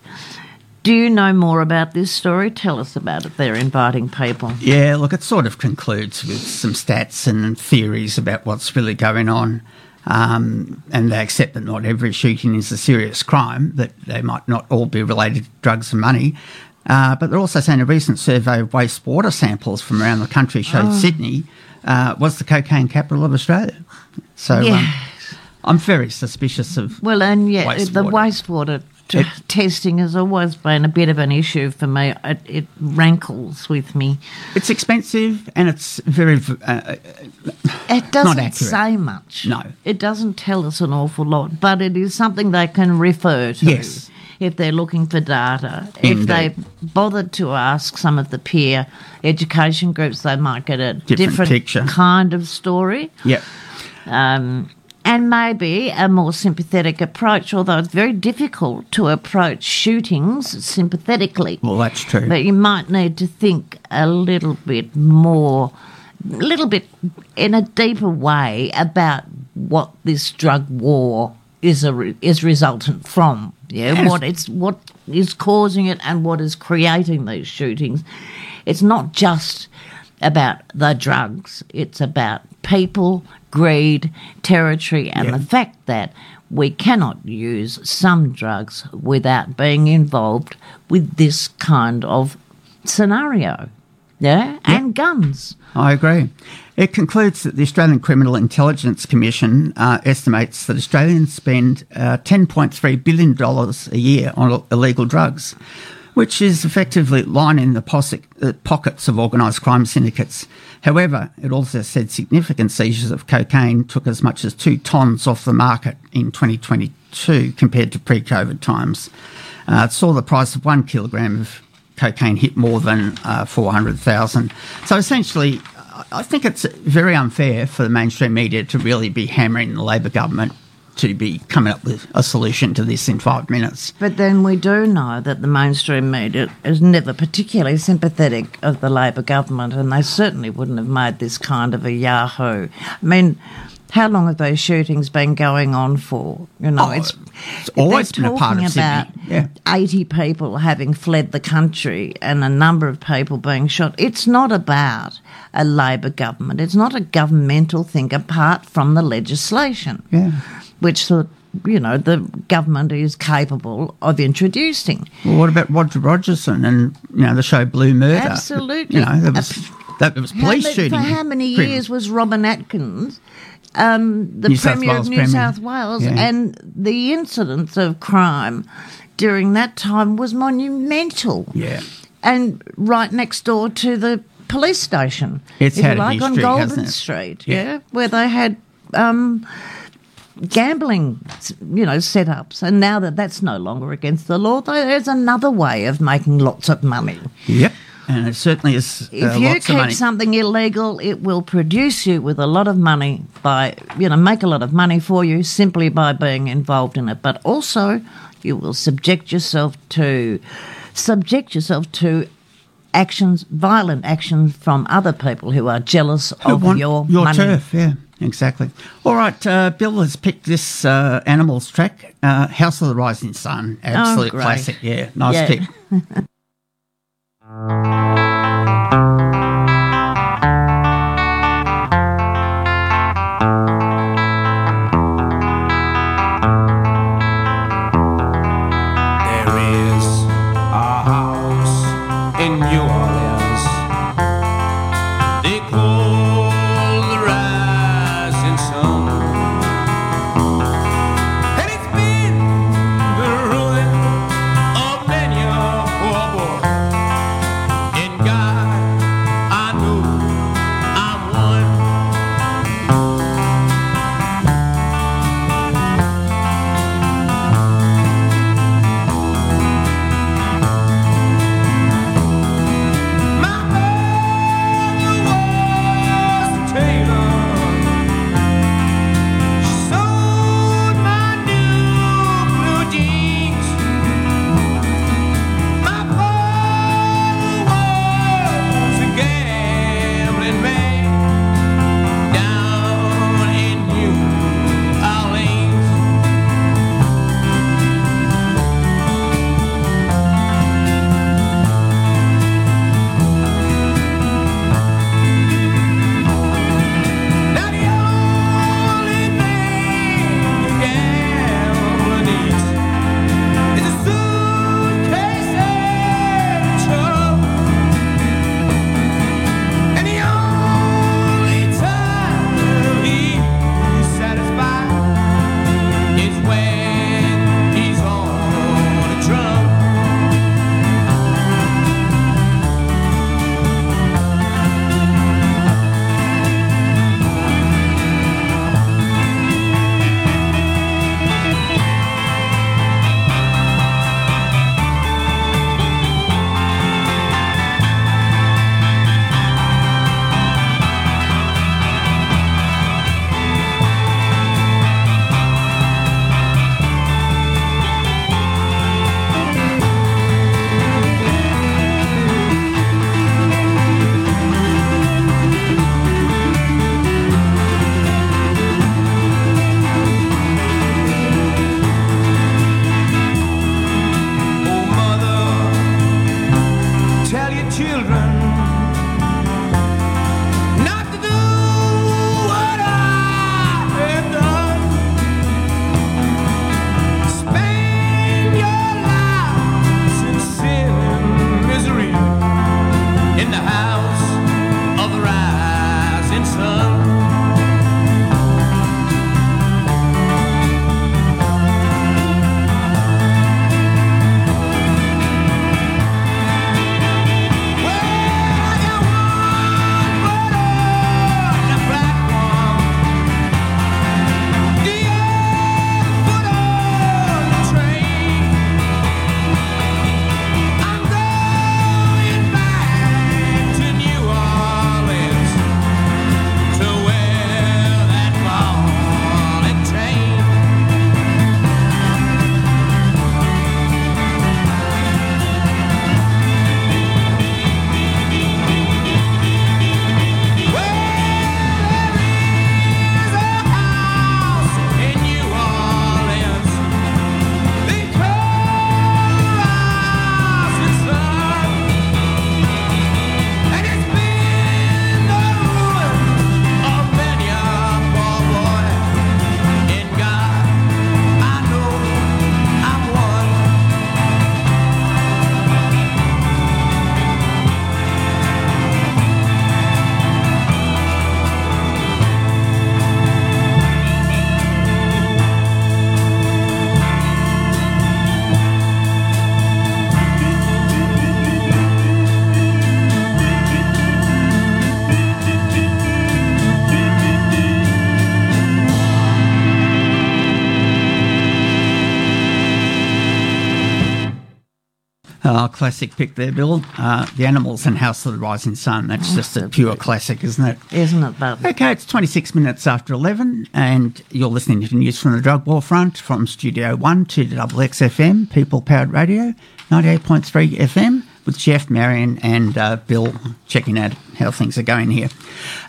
Do you know more about this story? Tell us about it. They're inviting people. Yeah, look, it sort of concludes with some stats and theories about what's really going on. Um, and they accept that not every shooting is a serious crime, that they might not all be related to drugs and money. Uh, but they're also saying a recent survey of wastewater samples from around the country showed Sydney uh, was the cocaine capital of Australia. So um, I'm very suspicious of. Well, and yeah, the Wastewater. wastewater t- testing has always been a bit of an issue for me. It, it rankles with me. It's expensive and it's very. Uh, It doesn't say much. No. It doesn't tell us an awful lot, but it is something they can refer to. Yes. If they're looking for data, if they bothered to ask some of the peer education groups, they might get a different, picture. kind of story. yeah. um, and maybe a more sympathetic approach, although it's very difficult to approach shootings sympathetically. Well, that's true. But you might need to think a little bit more, a little bit in a deeper way about what this drug war is a re- is resultant from. Yeah, Yes. what it's what is causing it and what is creating these shootings. It's not just about the drugs. It's about people, greed, territory, and Yeah. the fact that we cannot use some drugs without being involved with this kind of scenario. Yeah, and guns. I agree. It concludes that the Australian Criminal Intelligence Commission uh, estimates that Australians spend uh, $10.3 billion a year on illegal drugs, which is effectively lining the uh, pockets of organised crime syndicates. However, it also said significant seizures of cocaine took as much as two tonnes off the market in 2022 compared to pre COVID times. Uh, it saw the price of one kilogram of cocaine hit more than uh, 400,000. So essentially, I- think it's very unfair for the mainstream media to really be hammering the Labor government to be coming up with a solution to this in five minutes. But then we do know that the mainstream media is never particularly sympathetic of the Labor government, and they certainly wouldn't have made this kind of a yahoo. I mean, how long have those shootings been going on for? You know, Oh, it's, it's always been a part of Sydney, about yeah. 80 people having fled the country and a number of people being shot. It's not about a Labor government. It's not a governmental thing apart from the legislation Yeah. which the you know the government is capable of introducing. Well, what about Roger Rogerson and you know the show Blue Murder? Absolutely. You know, that was that was How police ma- shooting. For how many years was Robin Askin um, the New Premier of New Premier. South Wales, Yeah. and the incidence of crime during that time was monumental. Yeah. And right next door to the police station. It's if had like, on history, Goulburn it? Street, Yeah. yeah, where they had um, gambling, you know, setups. And now that that's no longer against the law, there's another way of making lots of money. Yep. And it certainly is uh, If you keep something illegal, it will produce you with a lot of money by, you know, make a lot of money for you simply by being involved in it. But also, you will subject yourself to, subject yourself to actions, violent actions from other people who are jealous Who of your, your money. turf, yeah, exactly. All right, uh, Bill has picked this uh, animals track, uh, House of the Rising Sun, absolute great. classic. Yeah, nice Yeah. pick. children. Oh, classic pick there, Bill. Uh, the Animals and House of the Rising Sun. That's just a pure classic, isn't it? Isn't it, Bubba? Okay, it's 26 minutes after 11, and you're listening to news from the drug war front from Studio 1 to Double XFM, People Powered Radio, 98.3 FM, with Geoff, Marion, and uh, Bill checking out how things are going here.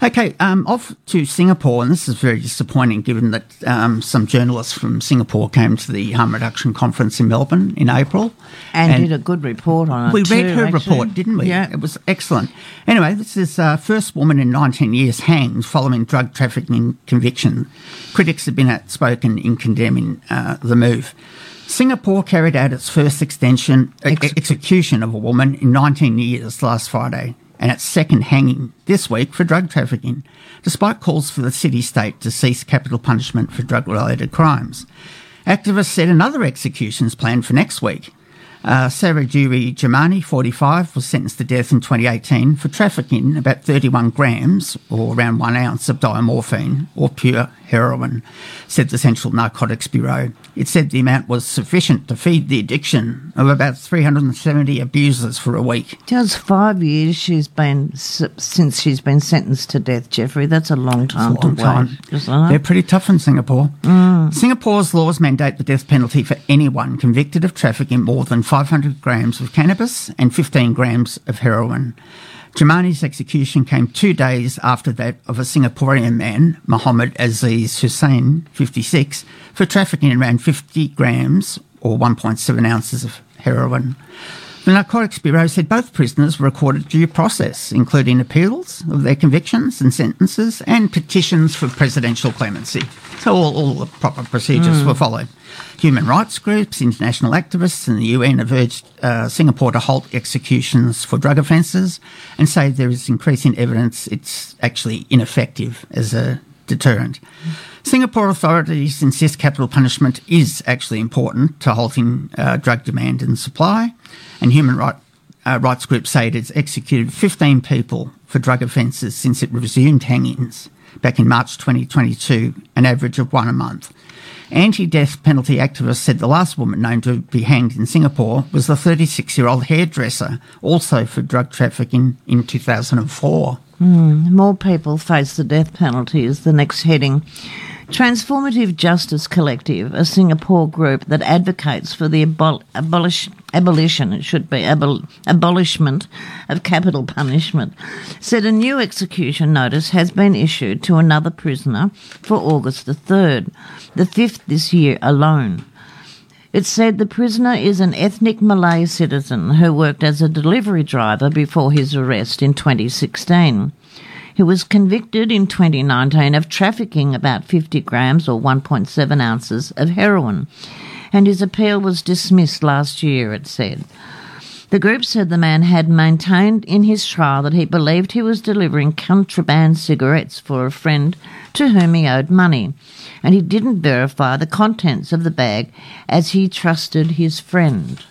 Okay, um, off to Singapore, and this is very disappointing given that um, some journalists from Singapore came to the harm reduction conference in Melbourne in April. And, did a good report on it. We too, read her actually. report, didn't we? Yeah. It was excellent. Anyway, this is uh, first woman in 19 years hanged following drug trafficking conviction. Critics have been outspoken in condemning uh, the move. Singapore carried out its first extension Ex- execution of a woman in 19 years last Friday, and its second hanging this week for drug trafficking, despite calls for the city-state to cease capital punishment for drug-related crimes. Activists said another execution is planned for next week. Uh, Saridewi Djamani, 45, was sentenced to death in 2018 for trafficking about 31 grams, or around one ounce, of diamorphine, or pure heroin, said the Central Narcotics Bureau. It said the amount was sufficient to feed the addiction of about 370 abusers for a week. Just five years she's been since she's been sentenced to death, Jeffrey. That's a long time a long to time. They're pretty tough in Singapore. Mm. Singapore's laws mandate the death penalty for anyone convicted of trafficking more than 500 grams of cannabis and 15 grams of heroin. Djamani's execution came two days after that of a Singaporean man, Muhammad Aziz Hussein, 56, for trafficking around 50 grams or 1.7 ounces of heroin. The Narcotics Bureau said both prisoners were accorded due process, including appeals of their convictions and sentences and petitions for presidential clemency. So all, all the proper procedures were followed. Human rights groups, international activists, and the UN have urged uh, Singapore to halt executions for drug offences and say there is increasing evidence it's actually ineffective as a deterrent. Singapore authorities insist capital punishment is actually important to halting uh, drug demand and supply, and human right, uh, rights groups say it has executed 15 people for drug offences since it resumed hangings back in March 2022, an average of one a month. Anti death penalty activists said the last woman known to be hanged in Singapore was the 36 year old hairdresser, also for drug trafficking in 2004. More people face the death penalty is the next heading. Transformative Justice Collective, a Singapore group that advocates for the abol- abolish- abolition, it should be, abol- abolishment of capital punishment, said a new execution notice has been issued to another prisoner for August the 3rd, the fifth this year alone. It said the prisoner is an ethnic Malay citizen who worked as a delivery driver before his arrest in 2016. He was convicted in 2019 of trafficking about 50 grams or 1.7 ounces of heroin, and his appeal was dismissed last year, it said. The group said the man had maintained in his trial that he believed he was delivering contraband cigarettes for a friend to whom he owed money, and he didn't verify the contents of the bag as he trusted his friend.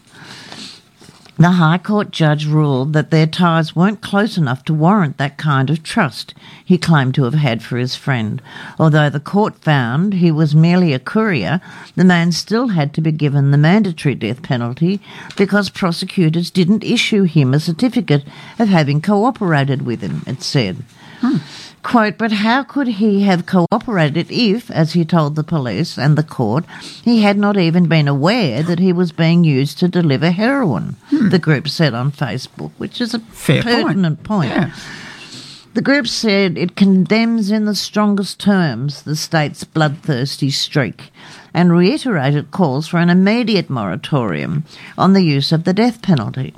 The High Court judge ruled that their ties weren't close enough to warrant that kind of trust he claimed to have had for his friend. Although the court found he was merely a courier, the man still had to be given the mandatory death penalty because prosecutors didn't issue him a certificate of having cooperated with him, it said. Quote, but how could he have cooperated if, as he told the police and the court, he had not even been aware that he was being used to deliver heroin? Hmm. The group said on Facebook, which is a Fair point. pertinent point. Yeah. The group said it condemns in the strongest terms the state's bloodthirsty streak and reiterated calls for an immediate moratorium on the use of the death penalty.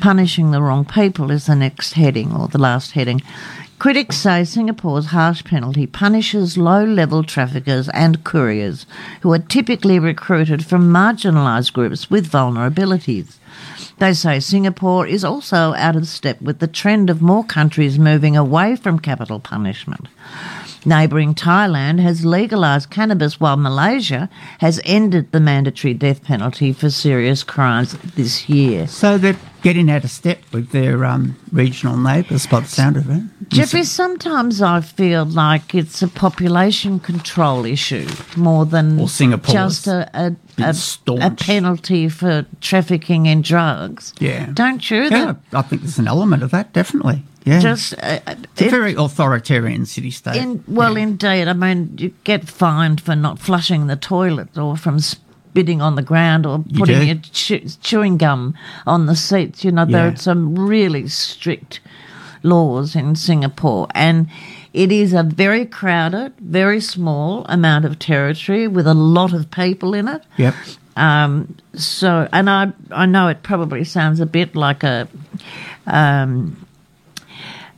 Punishing the wrong people is the next heading, or the last heading. Critics say Singapore's harsh penalty punishes low level traffickers and couriers who are typically recruited from marginalised groups with vulnerabilities. They say Singapore is also out of step with the trend of more countries moving away from capital punishment. Neighbouring Thailand has legalised cannabis while Malaysia has ended the mandatory death penalty for serious crimes this year. So they're getting out of step with their um, regional neighbours by the sound of it. Jeffrey, sometimes I feel like it's a population control issue more than just a, a, a, a penalty for trafficking in drugs. Yeah. Don't you? Yeah, I think there's an element of that, definitely. Yeah. Just uh, it's a very authoritarian city state. in, well, indeed. I mean, you get fined for not flushing the toilet or from spitting on the ground or putting do? your chew- chewing gum on the seats. You know, there Yeah. are some really strict laws in Singapore, and it is a very crowded, very small amount of territory with a lot of people in it. Yep. Um, so, and I, I know it probably sounds a bit like a, um,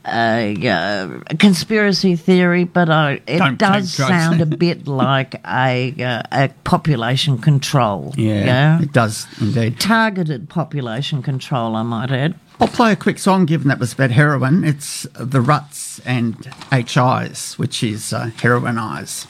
a, uh, a conspiracy theory, but I, it Don't does sound a bit like a, uh, a population control. Yeah, it does indeed. Targeted population control, I might add. I'll play a quick song, given that was about heroin. It's The Ruts and H-Eyes, which is uh, Heroin Eyes.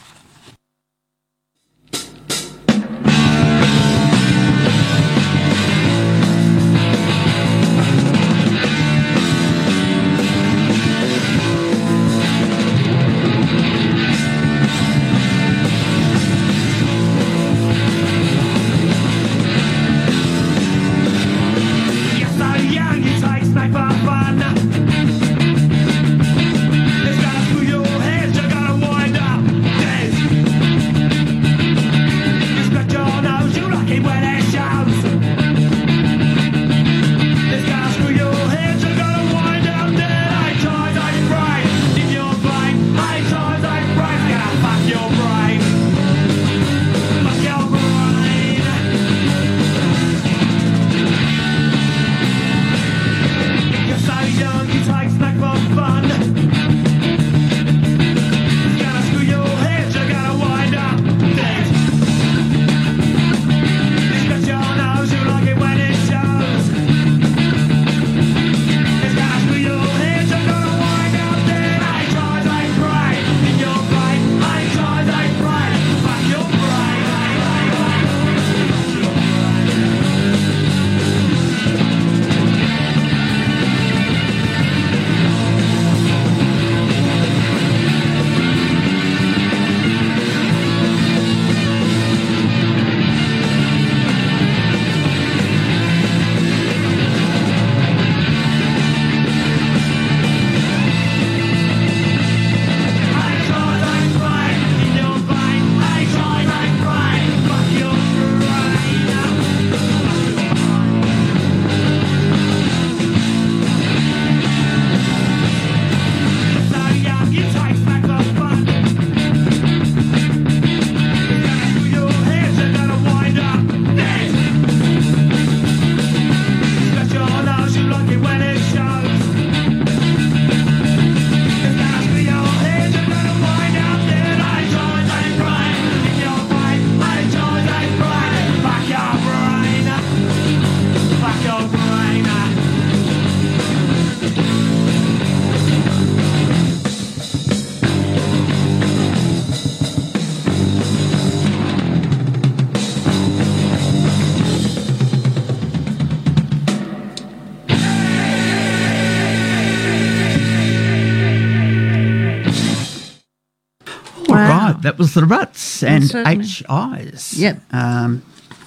That was The Ruts and certainly. H-Eyes. Yep. Um,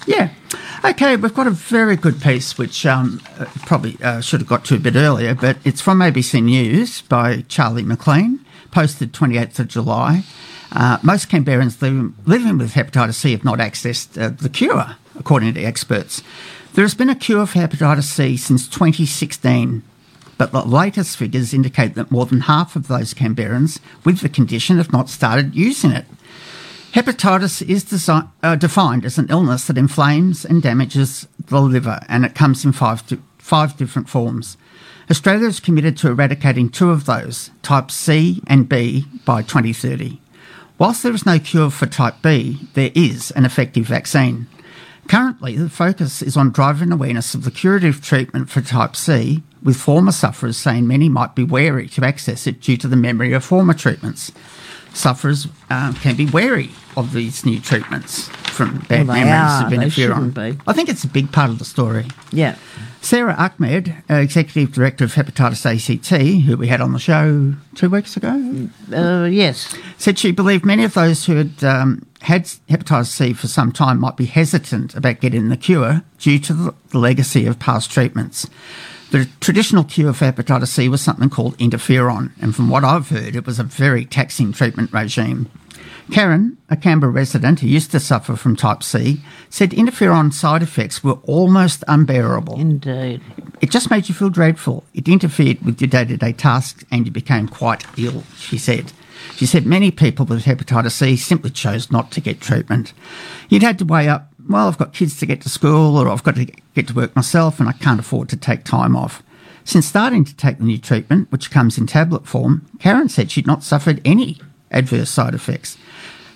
yeah. Okay, we've got a very good piece which um, uh, probably uh, should have got to a bit earlier, but it's from ABC News by Charlie McLean, posted 28th of July. Uh, most Canberrans living, living with hepatitis C have not accessed uh, the cure, according to experts. There has been a cure for hepatitis C since 2016, but the latest figures indicate that more than half of those Canberrans with the condition have not started using it. Hepatitis is desi- uh, defined as an illness that inflames and damages the liver, and it comes in five, di- five different forms. Australia is committed to eradicating two of those, type C and B, by 2030. Whilst there is no cure for type B, there is an effective vaccine. Currently, the focus is on driving awareness of the curative treatment for type C, with former sufferers saying many might be wary to access it due to the memory of former treatments. Sufferers uh, can be wary of these new treatments from bad Well, memories of interferon. be. I think it's a big part of the story. Yeah. Sarah Ahmed, uh, Executive Director of Hepatitis ACT, who we had on the show two weeks ago, Uh, yes. said she believed many of those who had um, had hepatitis C for some time might be hesitant about getting the cure due to the legacy of past treatments. The traditional cure for hepatitis C was something called interferon, and from what I've heard, it was a very taxing treatment regime. Karen, a Canberra resident who used to suffer from type C, said interferon side effects were almost unbearable. Indeed. It just made you feel dreadful. It interfered with your day to day tasks and you became quite ill, she said. She said many people with hepatitis C simply chose not to get treatment. You'd had to weigh up, well, I've got kids to get to school or I've got to get to work myself and I can't afford to take time off. Since starting to take the new treatment, which comes in tablet form, Karen said she'd not suffered any adverse side effects.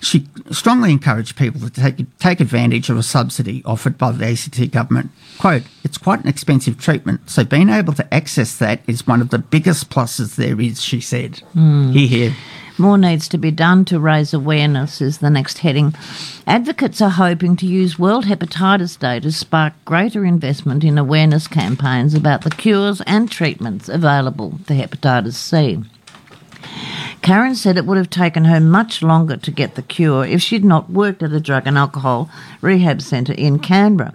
She strongly encouraged people to take, take advantage of a subsidy offered by the ACT government. Quote, it's quite an expensive treatment, so being able to access that is one of the biggest pluses there is, she said. Hmm. Hear, hear. More needs to be done to raise awareness, is the next heading. Advocates are hoping to use World Hepatitis Day to spark greater investment in awareness campaigns about the cures and treatments available for hepatitis C. Karen said it would have taken her much longer to get the cure if she'd not worked at a drug and alcohol rehab centre in Canberra.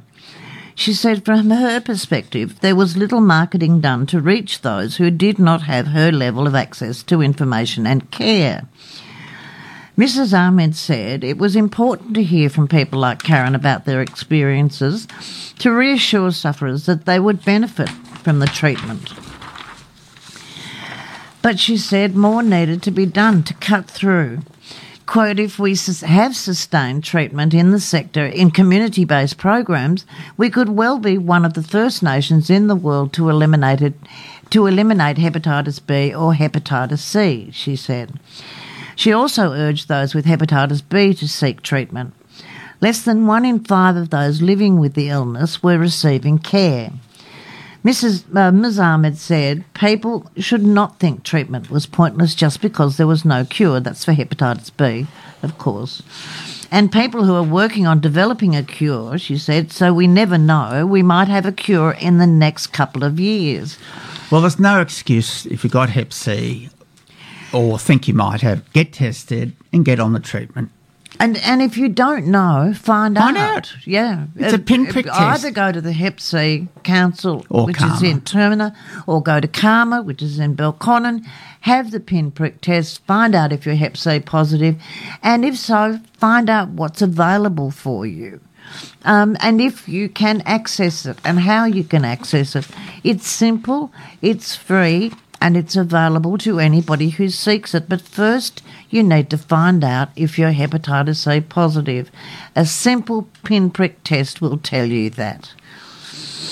She said from her perspective, there was little marketing done to reach those who did not have her level of access to information and care. Mrs. Ahmed said it was important to hear from people like Karen about their experiences to reassure sufferers that they would benefit from the treatment. But she said more needed to be done to cut through. Quote, if we have sustained treatment in the sector in community based programs, we could well be one of the first nations in the world to eliminate it, to eliminate hepatitis B or hepatitis C, she said. She also urged those with hepatitis B to seek treatment. Less than one in five of those living with the illness were receiving care. Mrs. Uh, Ms. Ahmed said people should not think treatment was pointless just because there was no cure. That's for hepatitis B, of course. And people who are working on developing a cure, she said, so we never know, we might have a cure in the next couple of years. Well, there's no excuse if you got Hep C or think you might have. Get tested and get on the treatment. And and if you don't know, find, Find out. out. Yeah, It's a pinprick test. Either go to the Hep C Council, Or which is in Termina, or go to CAHMA, which is in Belconnen. Have the pinprick test. Find out if you're Hep C positive, and if so, find out what's available for you. Um, and if you can access it and how you can access it. It's simple, it's free, and it's available to anybody who seeks it. But first, you need to find out if you're hepatitis C positive. A simple pinprick test will tell you that.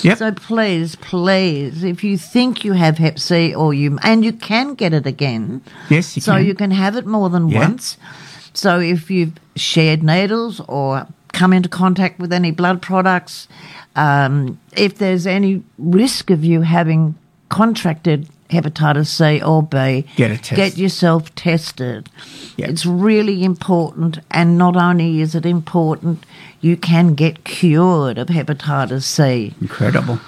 Yep. So please, please, if you think you have Hep C or you, and you can get it again, Yes, you so can. you can have it more than Yeah. once. So if you've shared needles or come into contact with any blood products, um, if there's any risk of you having contracted hepatitis C or B, Get a test. Get yourself tested. Yeah. It's really important, and not only is it important, you can get cured of hepatitis C. Incredible.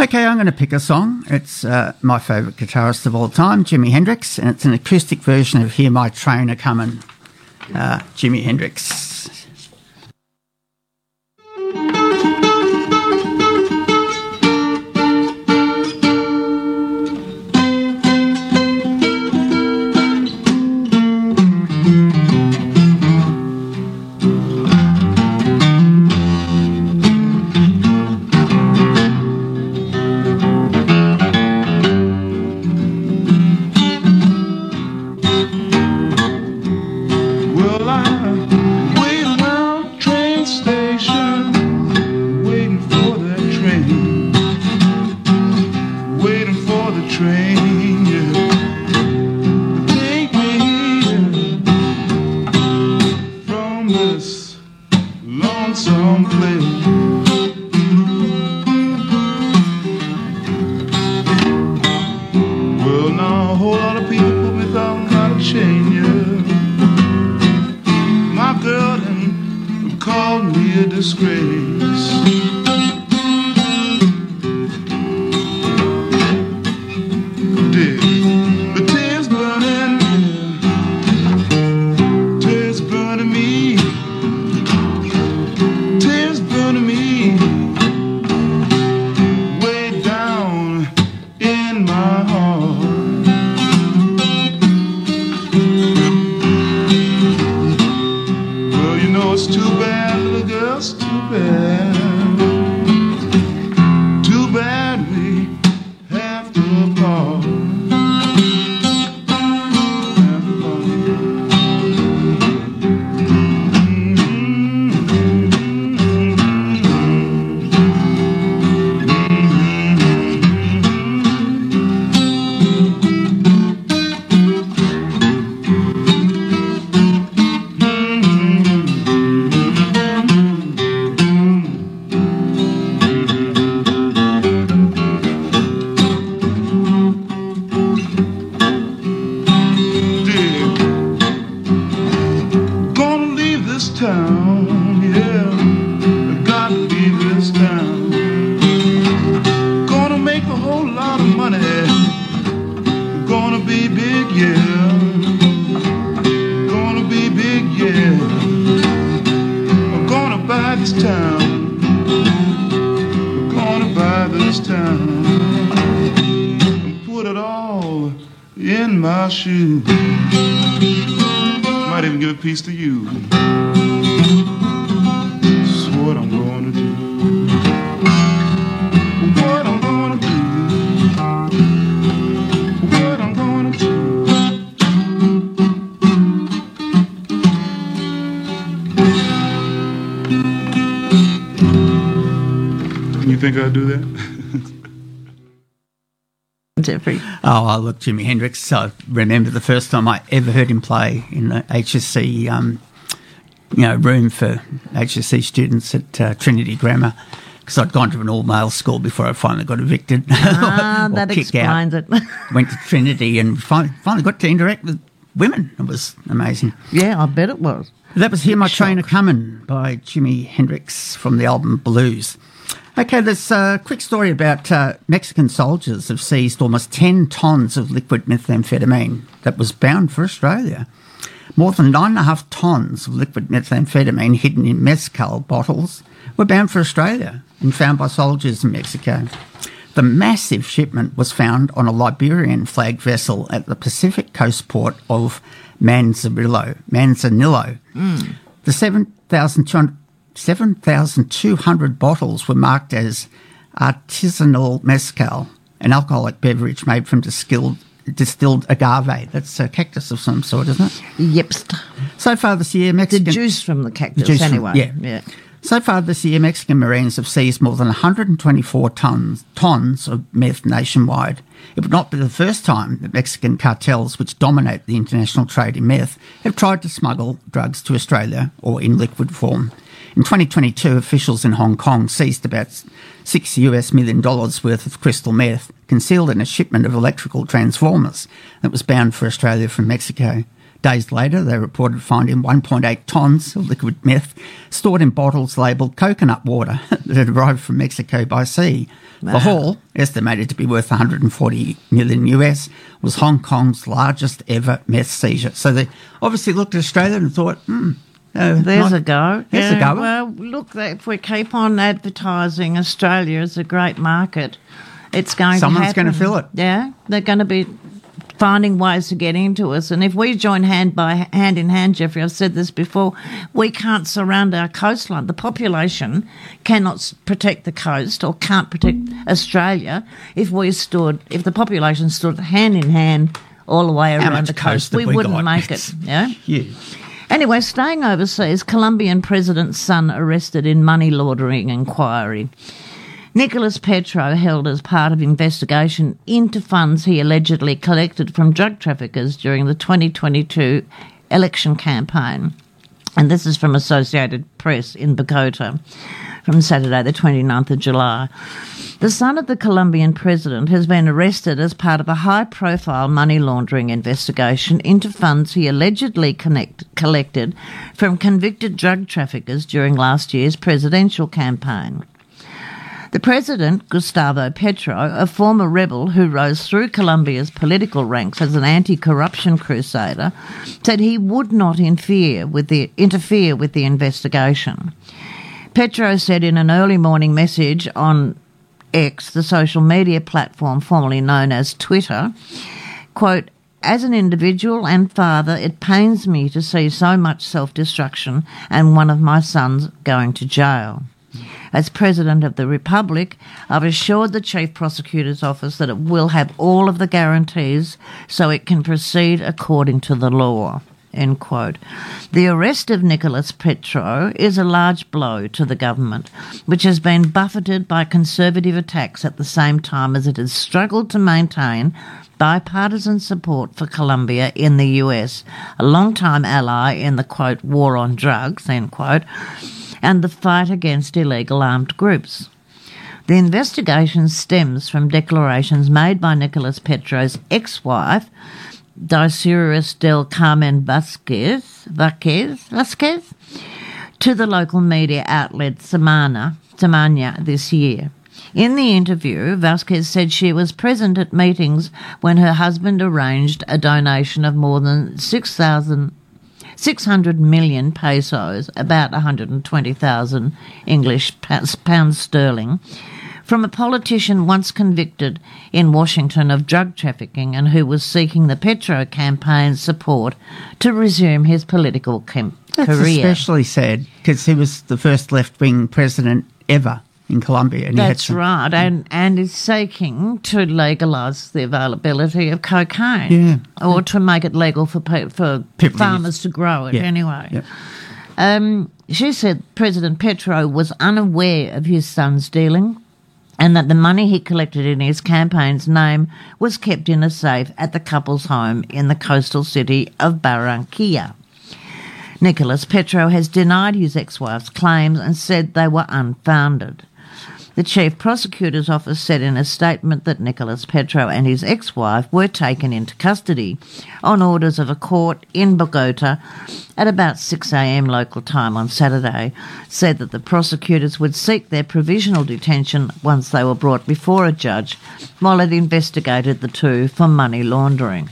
Okay, I'm going to pick a song. It's uh, my favourite guitarist of all time, Jimi Hendrix, and it's an acoustic version of Hear My Trainer a Comin', uh, Jimi Hendrix. You think I'd do that? Geoffrey. Oh, I look, Jimi Hendrix. I remember the first time I ever heard him play in the HSC, um, you know, room for HSC students at uh, Trinity Grammar, because I'd gone to an all-male school before I finally got evicted. Ah, or that explains out. it. Went to Trinity and finally, finally got to interact with women. It was amazing. yeah, I bet it was. That was Hear My Train a Comin' by Jimi Hendrix from the album Blues. Okay, there's a quick story about uh, Mexican soldiers have seized almost 10 tonnes of liquid methamphetamine that was bound for Australia. More than nine and a half tonnes of liquid methamphetamine hidden in mezcal bottles were bound for Australia and found by soldiers in Mexico. The massive shipment was found on a Liberian flagged vessel at the Pacific coast port of Manzanillo. Manzanillo. The 7,200 7,200 bottles were marked as artisanal mezcal, an alcoholic beverage made from distilled, distilled agave. That's a cactus of some sort, isn't it? Yep. So far this year, Mexican. The juice from the cactus, juice from- anyway. yeah. yeah. So far this year, Mexican Marines have seized more than 124 tons, tons of meth nationwide. It would not be the first time that Mexican cartels, which dominate the international trade in meth, have tried to smuggle drugs to Australia or in liquid form. In 2022, officials in Hong Kong seized about six US million dollars worth of crystal meth concealed in a shipment of electrical transformers that was bound for Australia from Mexico. Days later, they reported finding 1.8 tonnes of liquid meth stored in bottles labelled coconut water that had arrived from Mexico by sea. The haul, estimated to be worth 140 million US, was Hong Kong's largest ever meth seizure. So they obviously looked at Australia and thought, hmm, uh, There's not- a go. There's a go. Well, look, if we keep on advertising Australia as a great market, it's going Someone's to gonna happen. fill it. Yeah, they're going to be finding ways to get into us. And if we join hand by hand in hand, Geoffrey, I've said this before, we can't surround our coastline. The population cannot protect the coast or can't protect Australia if we stood, if the population stood hand in hand all the way around the coast. We, we wouldn't got? make it. Yeah. huge. Anyway, staying overseas, Colombian president's son arrested in money laundering inquiry. Nicolas Petro held as part of investigation into funds he allegedly collected from drug traffickers during the 2022 election campaign. And this is from Associated Press in Bogota. from Saturday, the 29th of July. The son of the Colombian president has been arrested as part of a high profile money laundering investigation into funds he allegedly connect, collected from convicted drug traffickers during last year's presidential campaign. The president, Gustavo Petro, a former rebel who rose through Colombia's political ranks as an anti-corruption crusader, said he would not interfere with the, interfere with the investigation. Petro said in an early morning message on X, the social media platform formerly known as Twitter, quote, as an individual and father, it pains me to see so much self destruction and one of my sons going to jail. As President of the Republic, I've assured the Chief Prosecutor's Office that it will have all of the guarantees so it can proceed according to the law. End quote. The arrest of Nicolas Petro is a large blow to the government, which has been buffeted by conservative attacks at the same time as it has struggled to maintain bipartisan support for Colombia in the US, a long-time ally in the quote war on drugs, end quote, and the fight against illegal armed groups. The investigation stems from declarations made by Nicolas Petro's ex-wife, Daysuris del Carmen Vasquez, Vasquez, Vasquez, to the local media outlet Semana, Semana this year. In the interview, Vasquez said she was present at meetings when her husband arranged a donation of more than 6,000 600 million pesos, about 120,000 English pounds, sterling, from a politician once convicted in Washington of drug trafficking and who was seeking the Petro campaign's support to resume his political cam- That's career. especially sad because he was the first left wing president ever in Colombia. And That's some- right, and and is seeking to legalise the availability of cocaine, Yeah. or to make it legal for pe- for People farmers to grow it Yeah. anyway. Yeah. Um, she said President Petro was unaware of his son's dealing, and that the money he collected in his campaign's name was kept in a safe at the couple's home in the coastal city of Barranquilla. Nicolas Petro has denied his ex-wife's claims and said they were unfounded. The Chief Prosecutor's Office said in a statement that Nicolas Petro and his ex wife were taken into custody on orders of a court in Bogota at about 6am local time on Saturday, said that the prosecutors would seek their provisional detention once they were brought before a judge while it investigated the two for money laundering.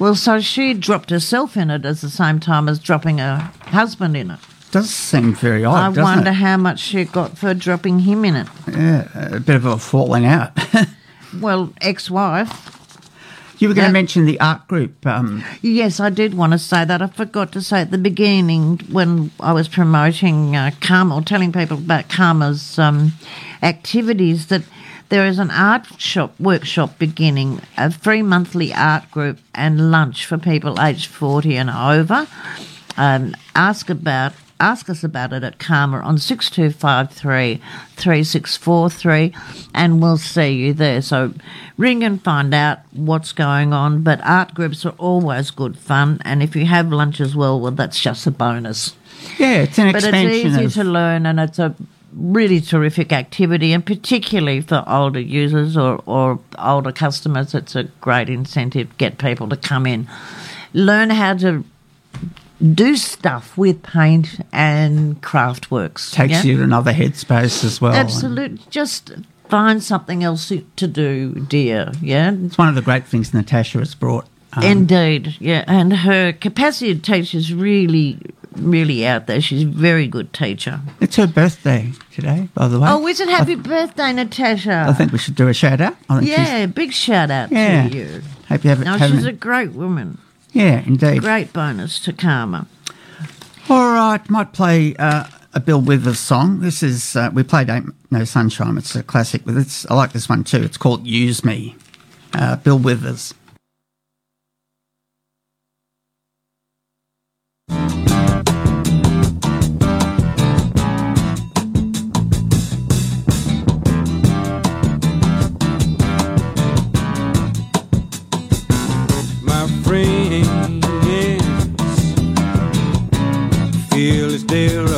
Well, so she dropped herself in it at the same time as dropping her husband in it. Does seem very odd, I wonder it? how much she got for dropping him in it. Yeah, a bit of a falling out. Well, ex-wife. you were going Yeah. to mention the art group. Um, Yes, I did want to say that. I forgot to say at the beginning when I was promoting uh, CAHMA or telling people about CAHMA's um, activities that there is an art shop workshop beginning, a free monthly art group and lunch for people aged 40 and over. Um, ask about ask us about it at CAHMA on 6253 3643 and we'll see you there. So ring and find out what's going on. But art groups are always good fun and if you have lunch as well, well that's just a bonus. yeah, it's an But it's expansion easy of. to learn and it's a really terrific activity and particularly for older users or, or older customers it's a great incentive to get people to come in. Learn how to do stuff with paint and craft works. takes yeah? you to another headspace as well. Absolutely. Just find something else to do, dear. Yeah. It's one of the great things Natasha has brought. Um, Indeed. Yeah. And her capacity to teach is really, really out there. She's a very good teacher. it's her birthday today, by the way. Oh, is it happy birthday, Natasha? I think we should do a shout out. Yeah, big shout out Yeah. to you. Hope you have it. No, she's a great woman. Yeah, indeed. Great bonus to CAHMA. All right, might play uh, a Bill Withers song. This is uh, we played Ain't No Sunshine. It's a classic, but it's I like this one too. It's called Use Me. Uh, Bill Withers. Feel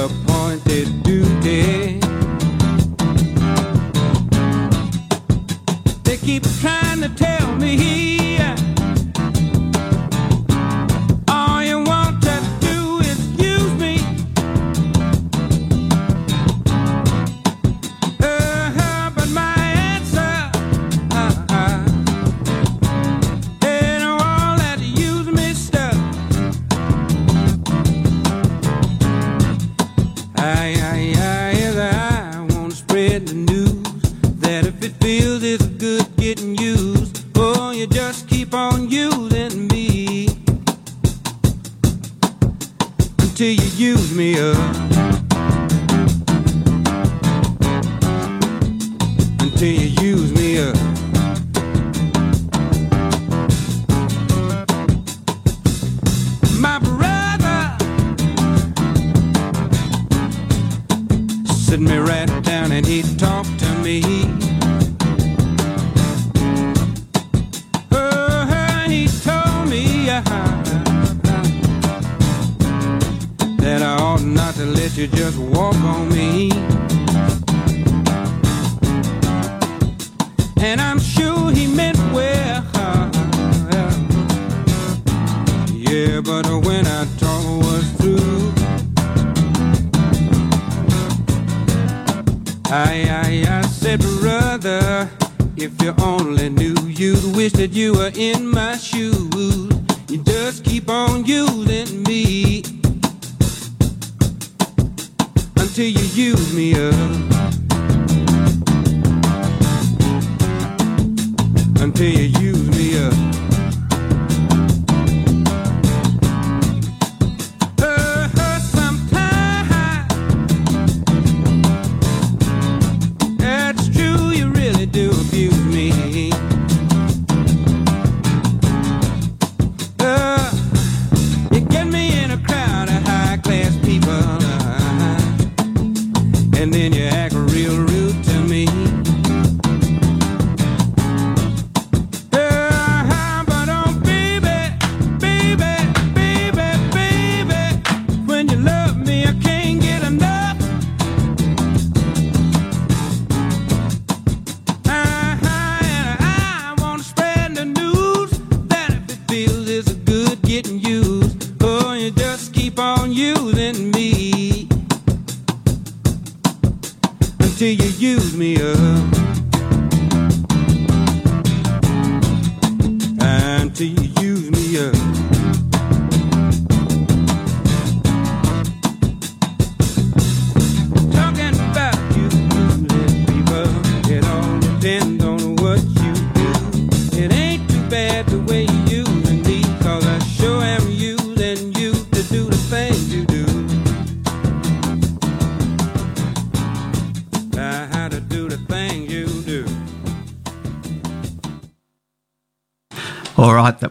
You use me up.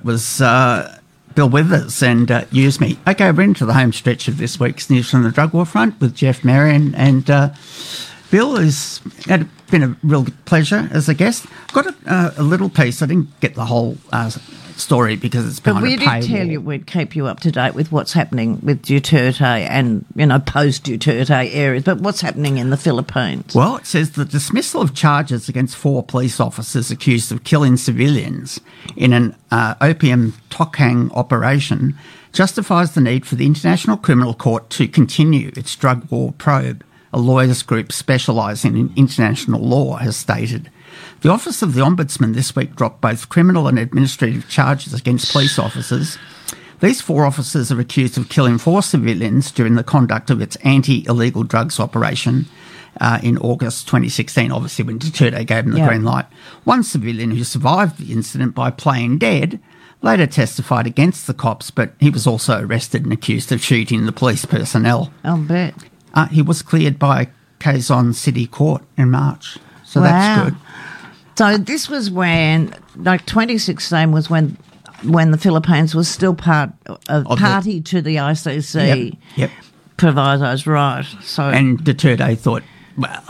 Was uh, Bill Withers and uh, Use Me. Okay, we're into the home stretch of this week's News from the Drug War Front with Geoff Marion. And uh, Bill has been a real pleasure as a guest. Got a, uh, a little piece. I didn't get the whole uh, story because it's But behind we a did tell you we'd keep you up to date with what's happening with Duterte and, you know, post Duterte areas. But what's happening in the Philippines? Well, it says the dismissal of charges against four police officers accused of killing civilians in an uh, Oplan Tokhang operation justifies the need for the International Criminal Court to continue its drug war probe, a lawyers group specialising in international law has stated. The Office of the Ombudsman this week dropped both criminal and administrative charges against police officers. These four officers are accused of killing four civilians during the conduct of its anti illegal drugs operation uh, in August 2016, obviously, when Duterte gave them the Yeah. green light. One civilian who survived the incident by playing dead later testified against the cops, but he was also arrested and accused of shooting the police personnel. I'll bet. Uh, he was cleared by Quezon City Court in March. So Wow. that's good. So this was when, like, 2016 was when when the Philippines was still part of Of the- party to the ICC Yep. Yep. provisos, right? So And Duterte thought, well,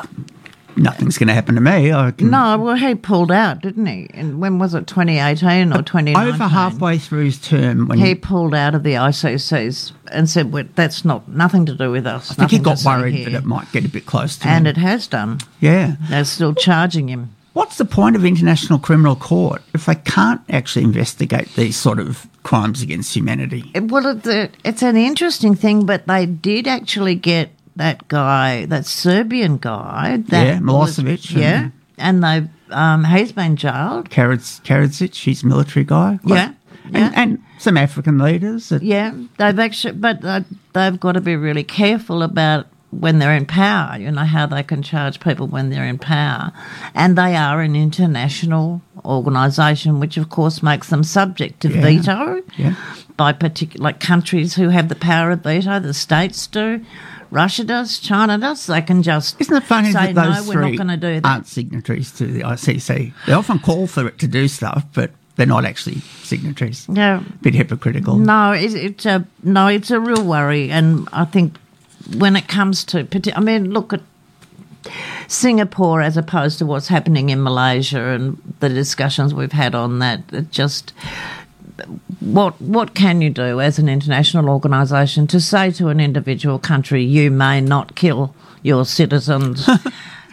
nothing's going to happen to me. I can no, well, he pulled out, didn't he? And when was it? 2018 or 2019? Over halfway through his term, when he pulled out of the ICCs and said, well, "That's not nothing to do with us." I think he got worried that it might get a bit close to and him. it has done. yeah. They're still charging him. What's the point of international criminal court if they can't actually investigate these sort of crimes against humanity? Well, it's, a, it's an interesting thing, but they did actually get that guy, that Serbian guy. That Yeah, Milosevic, yeah, and- and they um, he's been jailed. Karadzic, Karadzic he's a military guy. Yeah, And, yeah. and some African leaders. that- Yeah, they've actually, but they, they've got to be really careful about when they're in power. You know how they can charge people when they're in power, and they are an international organisation, which of course makes them subject to Yeah. veto Yeah. by particular like countries who have the power of veto. The states do. Russia does, China does. They can just Isn't it funny say that those no, we're not going to do that. aren't signatories to the ICC? They often call for it to do stuff, but they're not actually signatories. Yeah. a Bit hypocritical. No, it's, it's a uh, no, it's a real worry, and I think when it comes to, I mean, look at Singapore as opposed to what's happening in Malaysia and the discussions we've had on that. It just what what can you do as an international organisation to say to an individual country you may not kill your citizens?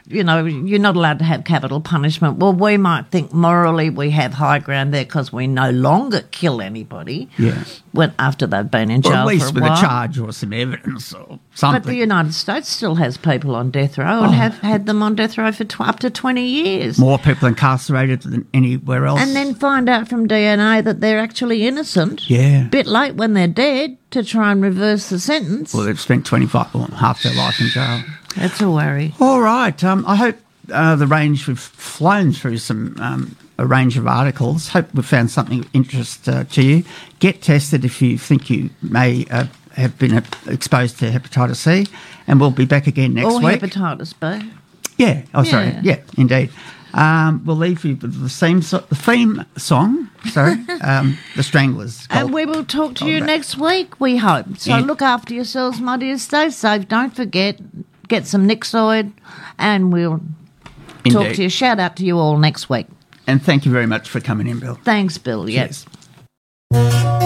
you know, you're not allowed to have capital punishment. Well, we might think morally we have high ground there because we no longer kill anybody. Yeah. When after they've been in jail Or at least a with while. a charge or some evidence or something. But the United States still has people on death row Oh. and have had them on death row for tw- up to 20 years. More people incarcerated than anywhere else. And then find out from DNA that they're actually innocent. Yeah. Bit late when they're dead to try and reverse the sentence. well, they've spent 25, well, half their life in jail. That's a worry. All right. Um, I hope uh, the range we've flown through some um, a range of articles. Hope we've found something of interest uh, to you. Get tested if you think you may uh, have been exposed to hepatitis C, and we'll be back again next week. or week. hepatitis B. yeah. Oh, sorry. Yeah. Yeah, indeed. Um, we'll leave you with the same so- the theme song. Sorry, um, the Stranglers. And we will talk to you next week, we hope. So Yeah. look after yourselves, my dear. Stay safe. Don't forget, get some Nyxoid, and we'll talk to you. Shout out to you all next week. And thank you very much for coming in, Bill. Thanks, Bill. Yes. Cheers. golden